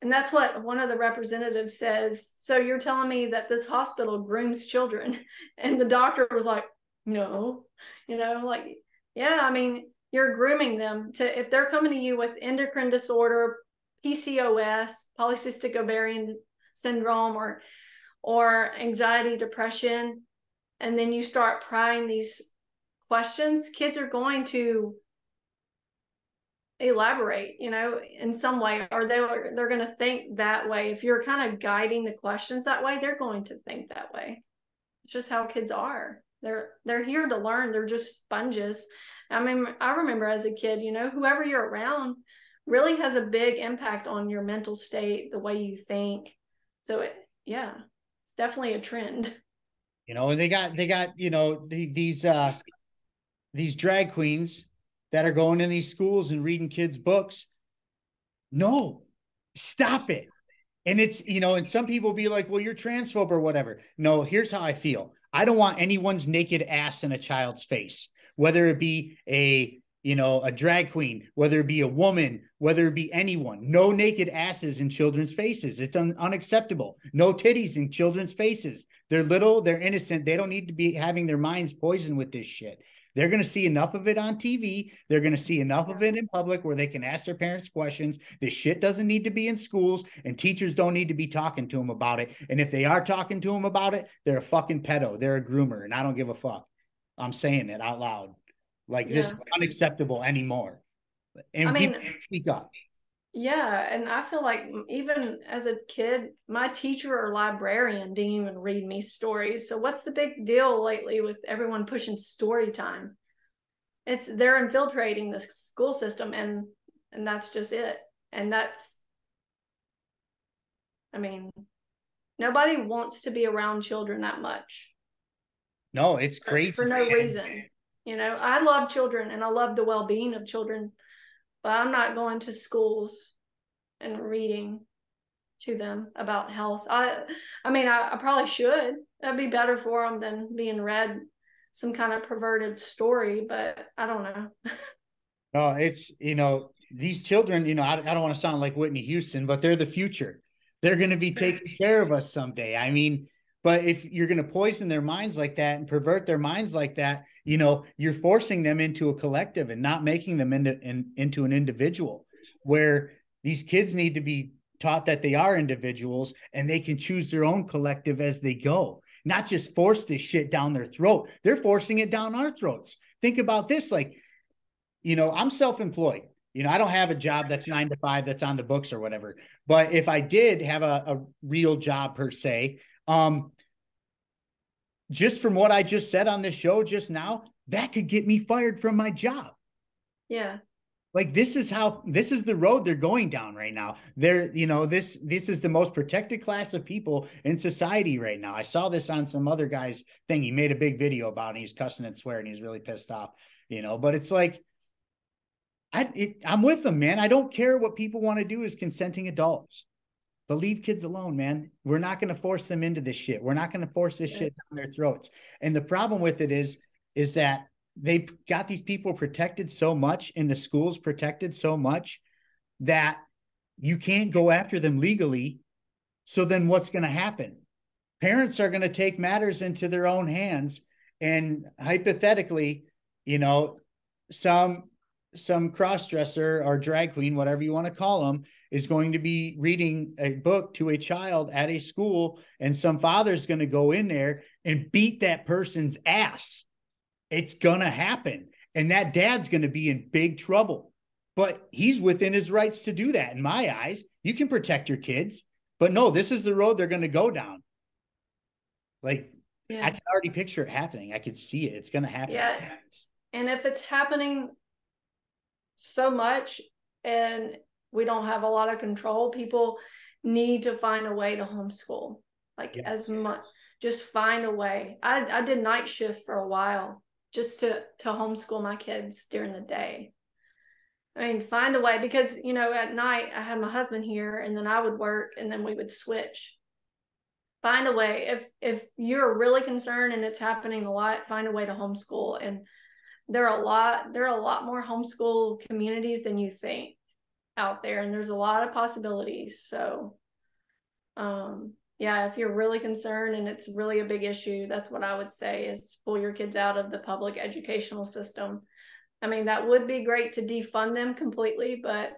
and that's what one of the representatives says. So you're telling me that this hospital grooms children? And the doctor was like, no, you know, like, yeah, I mean, you're grooming them to if they're coming to you with endocrine disorder, PCOS, polycystic ovarian syndrome, or or anxiety, depression, and then you start prying these questions, kids are going to elaborate you know in some way or they they're going to think that way. If you're kind of guiding the questions that way they're going to think that way. It's just how kids are they're they're here to learn they're just sponges I mean, I remember as a kid, you know, whoever you're around really has a big impact on your mental state, the way you think. So, it, yeah, it's definitely a trend. You know, and they got they got you know these uh these drag queens that are going in these schools and reading kids books. No, stop it. And it's, you know, and some people be like, well, you're transphobe or whatever. No, here's how I feel. I don't want anyone's naked ass in a child's face whether it be a you know a drag queen whether it be a woman whether it be anyone. No naked asses in children's faces. It's un- unacceptable. No titties in children's faces. They're little they're innocent. They don't need to be having their minds poisoned with this shit they're going to see enough of it on TV. They're going to see enough of it in public where they can ask their parents questions. This shit doesn't need to be in schools, and teachers don't need to be talking to them about it. And if they are talking to them about it, they're a fucking pedo. They're a groomer, and I don't give a fuck. I'm saying it out loud. Like yeah. this is unacceptable anymore. And I mean, people speak up. Yeah, and I feel like even as a kid, my teacher or librarian didn't even read me stories. So what's the big deal lately with everyone pushing story time? It's they're infiltrating the school system and and that's just it. And that's I mean, nobody wants to be around children that much. No, it's crazy. For, for no reason. You know, I love children and I love the well being of children, but I'm not going to schools and reading to them about health. I, I mean, I, I probably should. That'd be better for them than being read some kind of perverted story, but I don't know. no, it's you know these children. You know, I, I don't want to sound like Whitney Houston, but they're the future. They're going to be taking care of us someday. I mean, but if you're going to poison their minds like that and pervert their minds like that, you know, you're forcing them into a collective and not making them into in, into an individual. Where these kids need to be taught that they are individuals and they can choose their own collective as they go, not just force this shit down their throat. They're forcing it down our throats. Think about this like, you know, I'm self employed. You know, I don't have a job that's nine to five that's on the books or whatever. But if I did have a, a real job per se, um, just from what I just said on this show just now, that could get me fired from my job. Yeah. Like this is how this is the road they're going down right now. They're, you know, this this is the most protected class of people in society right now. I saw this on some other guy's thing. He made a big video about it. He's cussing and swearing. He's really pissed off, you know, but it's like I it, I'm with them, man. I don't care what people want to do as consenting adults. But leave kids alone, man. We're not going to force them into this shit. We're not going to force this shit down their throats. And the problem with it is, is that they've got these people protected so much and the schools protected so much that you can't go after them legally. So then what's going to happen? Parents are going to take matters into their own hands. And hypothetically, you know, some some cross-dresser or drag queen whatever you want to call them is going to be reading a book to a child at a school and some father's going to go in there and beat that person's ass. It's going to happen and that dad's going to be in big trouble. But he's within his rights to do that in my eyes. You can protect your kids but no this is the road they're going to go down. Like yeah. i can already picture it happening. I could see it. It's going to happen. Yeah. and if it's happening so much and we don't have a lot of control. People need to find a way to homeschool, like yes. as much. Just find a way. I I did night shift for a while just to to homeschool my kids during the day. I mean, find a way because you know at night I had my husband here, and then I would work, and then we would switch. Find a way. If if you're really concerned and it's happening a lot, find a way to homeschool and there are a lot there are a lot more homeschool communities than you think out there and there's a lot of possibilities. So um yeah if you're really concerned and it's really a big issue that's what i would say is pull your kids out of the public educational system. I mean that would be great to defund them completely but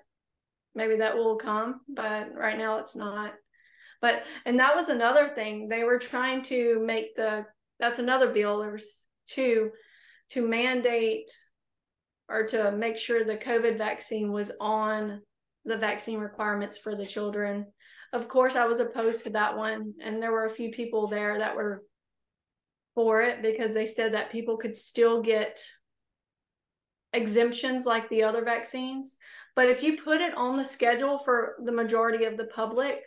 maybe that will come but right now it's not. But and that was another thing they were trying to make the that's another bill there's two to mandate or to make sure the COVID vaccine was on the vaccine requirements for the children. Of course, I was opposed to that one, and there were a few people there that were for it because they said that people could still get exemptions like the other vaccines. But if you put it on the schedule for the majority of the public,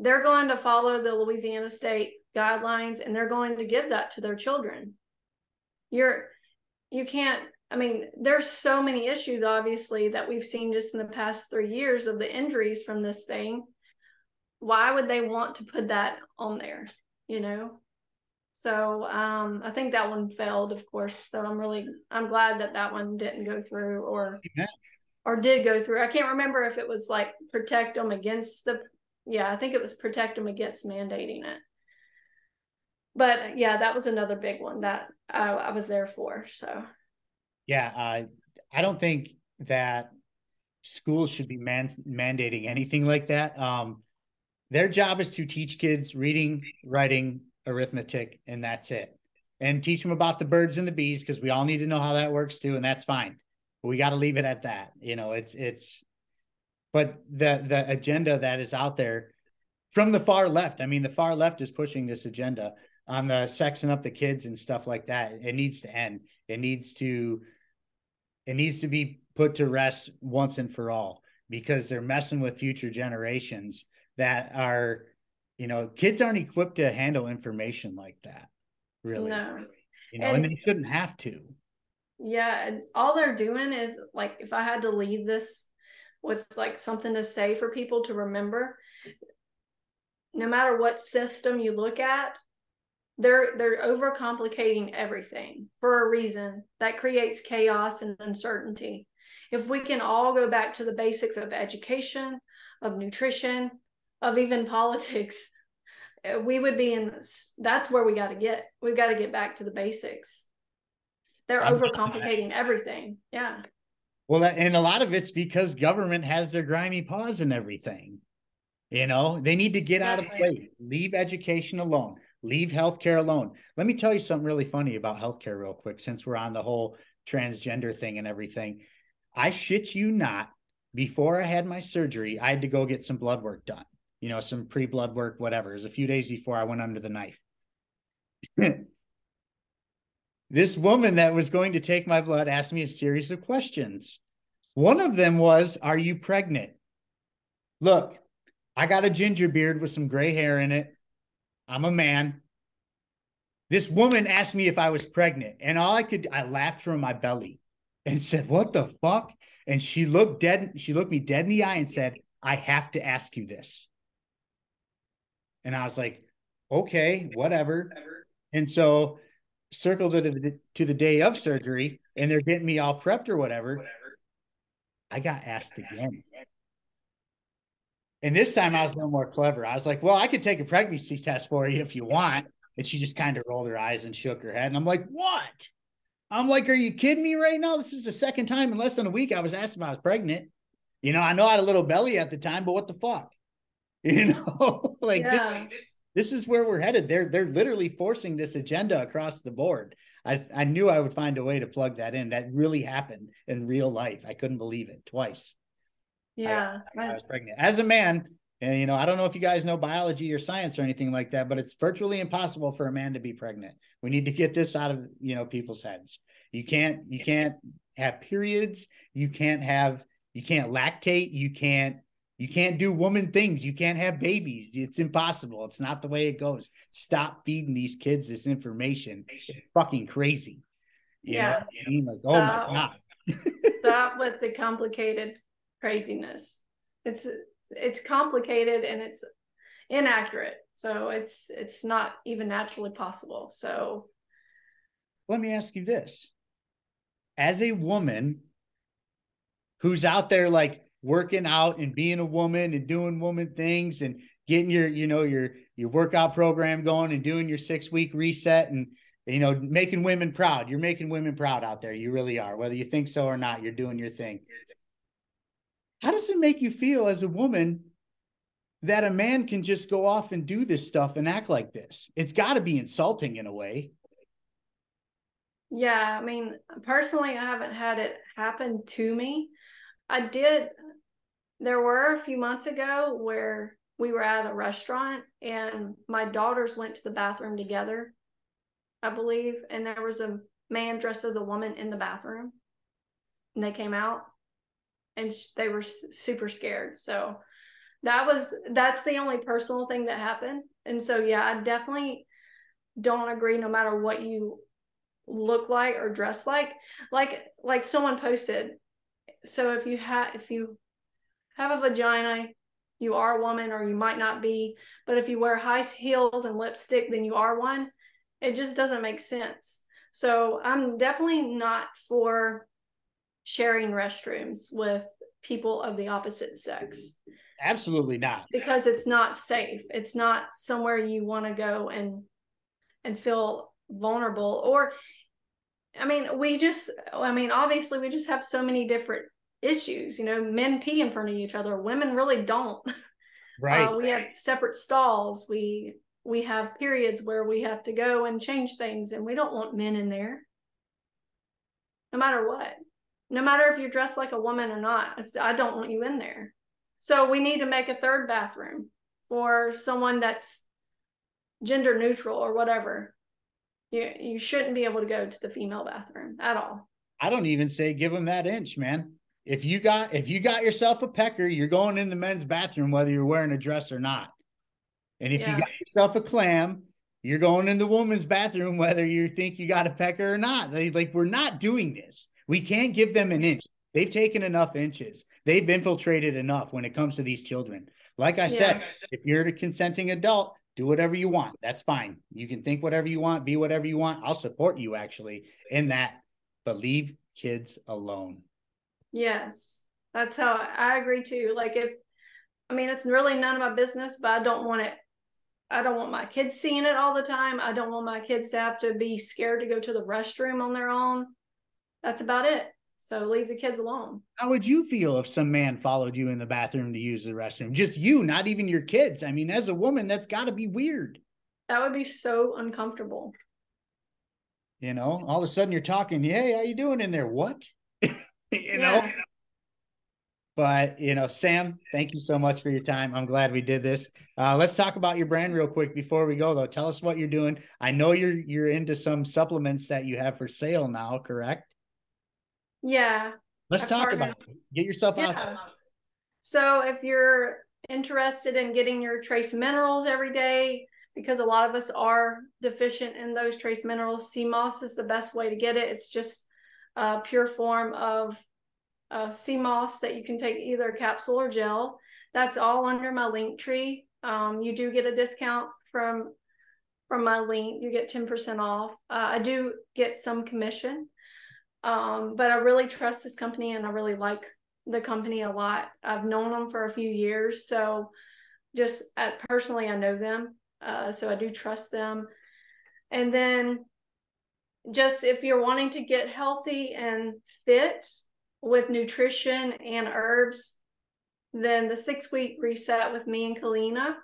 they're going to follow the Louisiana state guidelines and they're going to give that to their children. You're you can't I mean, there's so many issues, obviously, that we've seen just in the past three years of the injuries from this thing. Why would they want to put that on there? You know? So um, I think that one failed, of course. So I'm really, I'm glad that that one didn't go through or, yeah. or did go through. I can't remember if it was like protect them against the, yeah, I think it was protect them against mandating it. But yeah, that was another big one that I, I was there for. So yeah, uh, I don't think that schools should be man- mandating anything like that. Um, their job is to teach kids reading, writing, arithmetic, and that's it. And teach them about the birds and the bees because we all need to know how that works too, and that's fine. But we got to leave it at that. You know, it's it's. But the the agenda that is out there from the far left. I mean, the far left is pushing this agenda on the sexing up the kids and stuff like that. It needs to end. It needs to it needs to be put to rest once and for all because they're messing with future generations that are you know kids aren't equipped to handle information like that really no. you know and, and they shouldn't have to yeah and all they're doing is like if i had to leave this with like something to say for people to remember no matter what system you look at they're they're overcomplicating everything for a reason that creates chaos and uncertainty. If we can all go back to the basics of education of nutrition of even politics eh, we would be in that's where we got to get. We've got to get back to the basics. They're overcomplicating everything. Yeah. Well and a lot of it's because government has their grimy paws in everything. You know they need to get out of the way. Leave education alone Leave healthcare alone. Let me tell you something really funny about healthcare, real quick, since we're on the whole transgender thing and everything. I shit you not, before I had my surgery, I had to go get some blood work done, you know, some pre blood work, whatever. It was a few days before I went under the knife. this woman that was going to take my blood asked me a series of questions. One of them was, Are you pregnant? Look, I got a ginger beard with some gray hair in it. I'm a man. This woman asked me if I was pregnant, and all I could, I laughed from my belly and said, What the fuck? And she looked dead, she looked me dead in the eye and said, I have to ask you this. And I was like, okay, whatever. And so circled to the, to the day of surgery and they're getting me all prepped or whatever. I got asked again. And this time I was little more clever. I was like, well, I could take a pregnancy test for you if you want. And she just kind of rolled her eyes and shook her head. And I'm like, what? I'm like, are you kidding me right now? This is the second time in less than a week I was asked if I was pregnant. You know, I know I had a little belly at the time, but what the fuck? You know, like yeah. this, this is where we're headed. They're they're literally forcing this agenda across the board. I, I knew I would find a way to plug that in. That really happened in real life. I couldn't believe it twice. Yeah. I, I was pregnant. As a man, and you know, I don't know if you guys know biology or science or anything like that, but it's virtually impossible for a man to be pregnant. We need to get this out of you know people's heads. You can't you can't have periods. You can't have you can't lactate. You can't you can't do woman things. You can't have babies. It's impossible. It's not the way it goes. Stop feeding these kids this information. It's fucking crazy. You yeah. I mean? like, oh my god. stop with the complicated craziness. It's it's complicated and it's inaccurate. So it's it's not even naturally possible. So let me ask you this. As a woman who's out there like working out and being a woman and doing woman things and getting your, you know, your your workout program going and doing your six week reset and you know, making women proud. You're making women proud out there. You really are. Whether you think so or not, you're doing your thing. How does it make you feel as a woman that a man can just go off and do this stuff and act like this? It's got to be insulting in a way. Yeah, I mean, personally, I haven't had it happen to me. I did. There were a few months ago where we were at a restaurant and my daughters went to the bathroom together, I believe, and there was a man dressed as a woman in the bathroom, and they came out and they were super scared. So that was that's the only personal thing that happened. And so yeah, I definitely don't agree no matter what you look like or dress like. Like like someone posted. So if you have if you have a vagina, you are a woman or you might not be, but if you wear high heels and lipstick then you are one. It just doesn't make sense. So I'm definitely not for sharing restrooms with people of the opposite sex. Absolutely not. Because it's not safe. It's not somewhere you want to go and and feel vulnerable or I mean, we just I mean, obviously we just have so many different issues. You know, men pee in front of each other, women really don't. Right. Uh, we have separate stalls. We we have periods where we have to go and change things and we don't want men in there. No matter what no matter if you're dressed like a woman or not. I don't want you in there. So we need to make a third bathroom for someone that's gender neutral or whatever. You you shouldn't be able to go to the female bathroom at all. I don't even say give them that inch, man. If you got if you got yourself a pecker, you're going in the men's bathroom whether you're wearing a dress or not. And if yeah. you got yourself a clam, you're going in the woman's bathroom whether you think you got a pecker or not. They, like we're not doing this. We can't give them an inch. They've taken enough inches. They've infiltrated enough when it comes to these children. Like I said, if you're a consenting adult, do whatever you want. That's fine. You can think whatever you want, be whatever you want. I'll support you actually in that, but leave kids alone. Yes. That's how I agree too. Like if I mean it's really none of my business, but I don't want it I don't want my kids seeing it all the time. I don't want my kids to have to be scared to go to the restroom on their own that's about it. So leave the kids alone. How would you feel if some man followed you in the bathroom to use the restroom? Just you, not even your kids. I mean, as a woman, that's got to be weird. That would be so uncomfortable. You know, all of a sudden you're talking, hey, how you doing in there? What? you yeah. know? But you know, Sam, thank you so much for your time. I'm glad we did this. Uh, let's talk about your brand real quick before we go, though. Tell us what you're doing. I know you're you're into some supplements that you have for sale now, correct? Yeah. Let's talk about it. Get yourself yeah. out there. So if you're interested in getting your trace minerals every day, because a lot of us are deficient in those trace minerals, sea moss is the best way to get it. It's just a pure form of uh, sea moss that you can take either capsule or gel. That's all under my link tree. Um, you do get a discount from from my link. You get 10% off. Uh, I do get some commission, um, but I really trust this company and I really like the company a lot. I've known them for a few years, so just uh, personally, I know them, uh, so I do trust them. And then, just if you're wanting to get healthy and fit with nutrition and herbs, then the six week reset with me and Kalina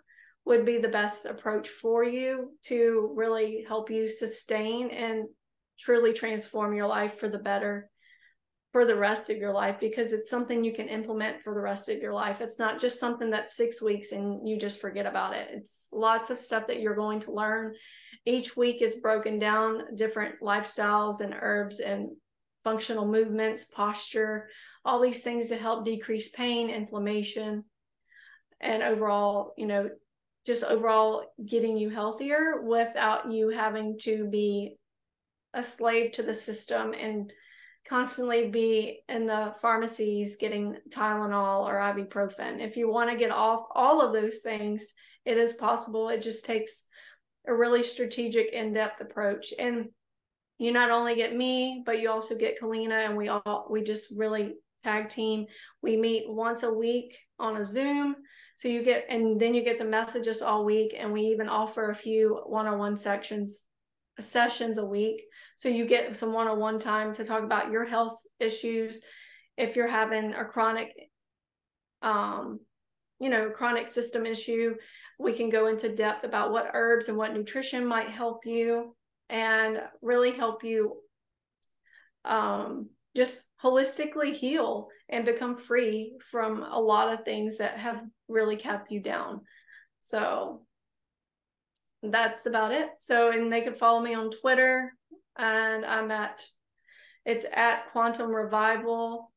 would be the best approach for you to really help you sustain and truly transform your life for the better for the rest of your life because it's something you can implement for the rest of your life. It's not just something that's six weeks and you just forget about it. It's lots of stuff that you're going to learn. Each week is broken down different lifestyles and herbs and functional movements, posture, all these things to help decrease pain, inflammation, and overall, you know, just overall getting you healthier without you having to be a slave to the system and constantly be in the pharmacies getting Tylenol or ibuprofen. If you want to get off all of those things, it is possible. It just takes a really strategic, in depth approach. And you not only get me, but you also get Kalina, and we all, we just really tag team. We meet once a week on a Zoom. So you get, and then you get the messages all week. And we even offer a few one on one sections, sessions a week so you get some one-on-one time to talk about your health issues. If you're having a chronic, um, you know, chronic system issue, we can go into depth about what herbs and what nutrition might help you and really help you um, just holistically heal and become free from a lot of things that have really kept you down. So that's about it. So, and they can follow me on Twitter and I'm at it's at Quantum Revival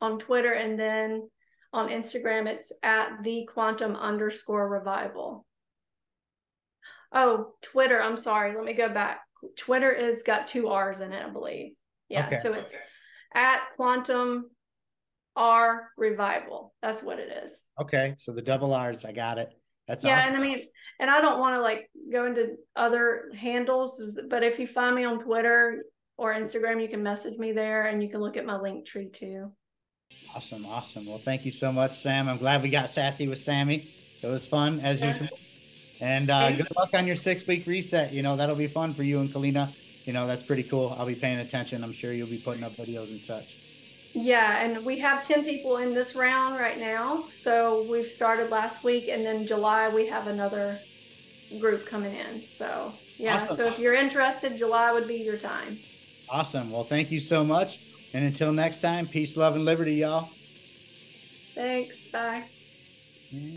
on Twitter, and then on Instagram it's at the Quantum underscore Revival. Oh, Twitter. I'm sorry. Let me go back. Twitter is got two R's in it, I believe. Yeah. Okay. So it's at Quantum R Revival. That's what it is. Okay. So the double R's, I got it. That's yeah, awesome. and I mean, and I don't want to like go into other handles, but if you find me on Twitter or Instagram, you can message me there, and you can look at my link tree too. Awesome, awesome. Well, thank you so much, Sam. I'm glad we got sassy with Sammi. It was fun as yeah. usual. And uh, good luck on your six week reset. You know that'll be fun for you and Kalina. You know that's pretty cool. I'll be paying attention. I'm sure you'll be putting up videos and such. Yeah, and we have 10 people in this round right now. So we've started last week, and then July we have another group coming in. So, yeah, awesome. so if you're interested, July would be your time. Awesome. Well, thank you so much. And until next time, peace, love, and liberty, y'all. Thanks. Bye. Mm-hmm.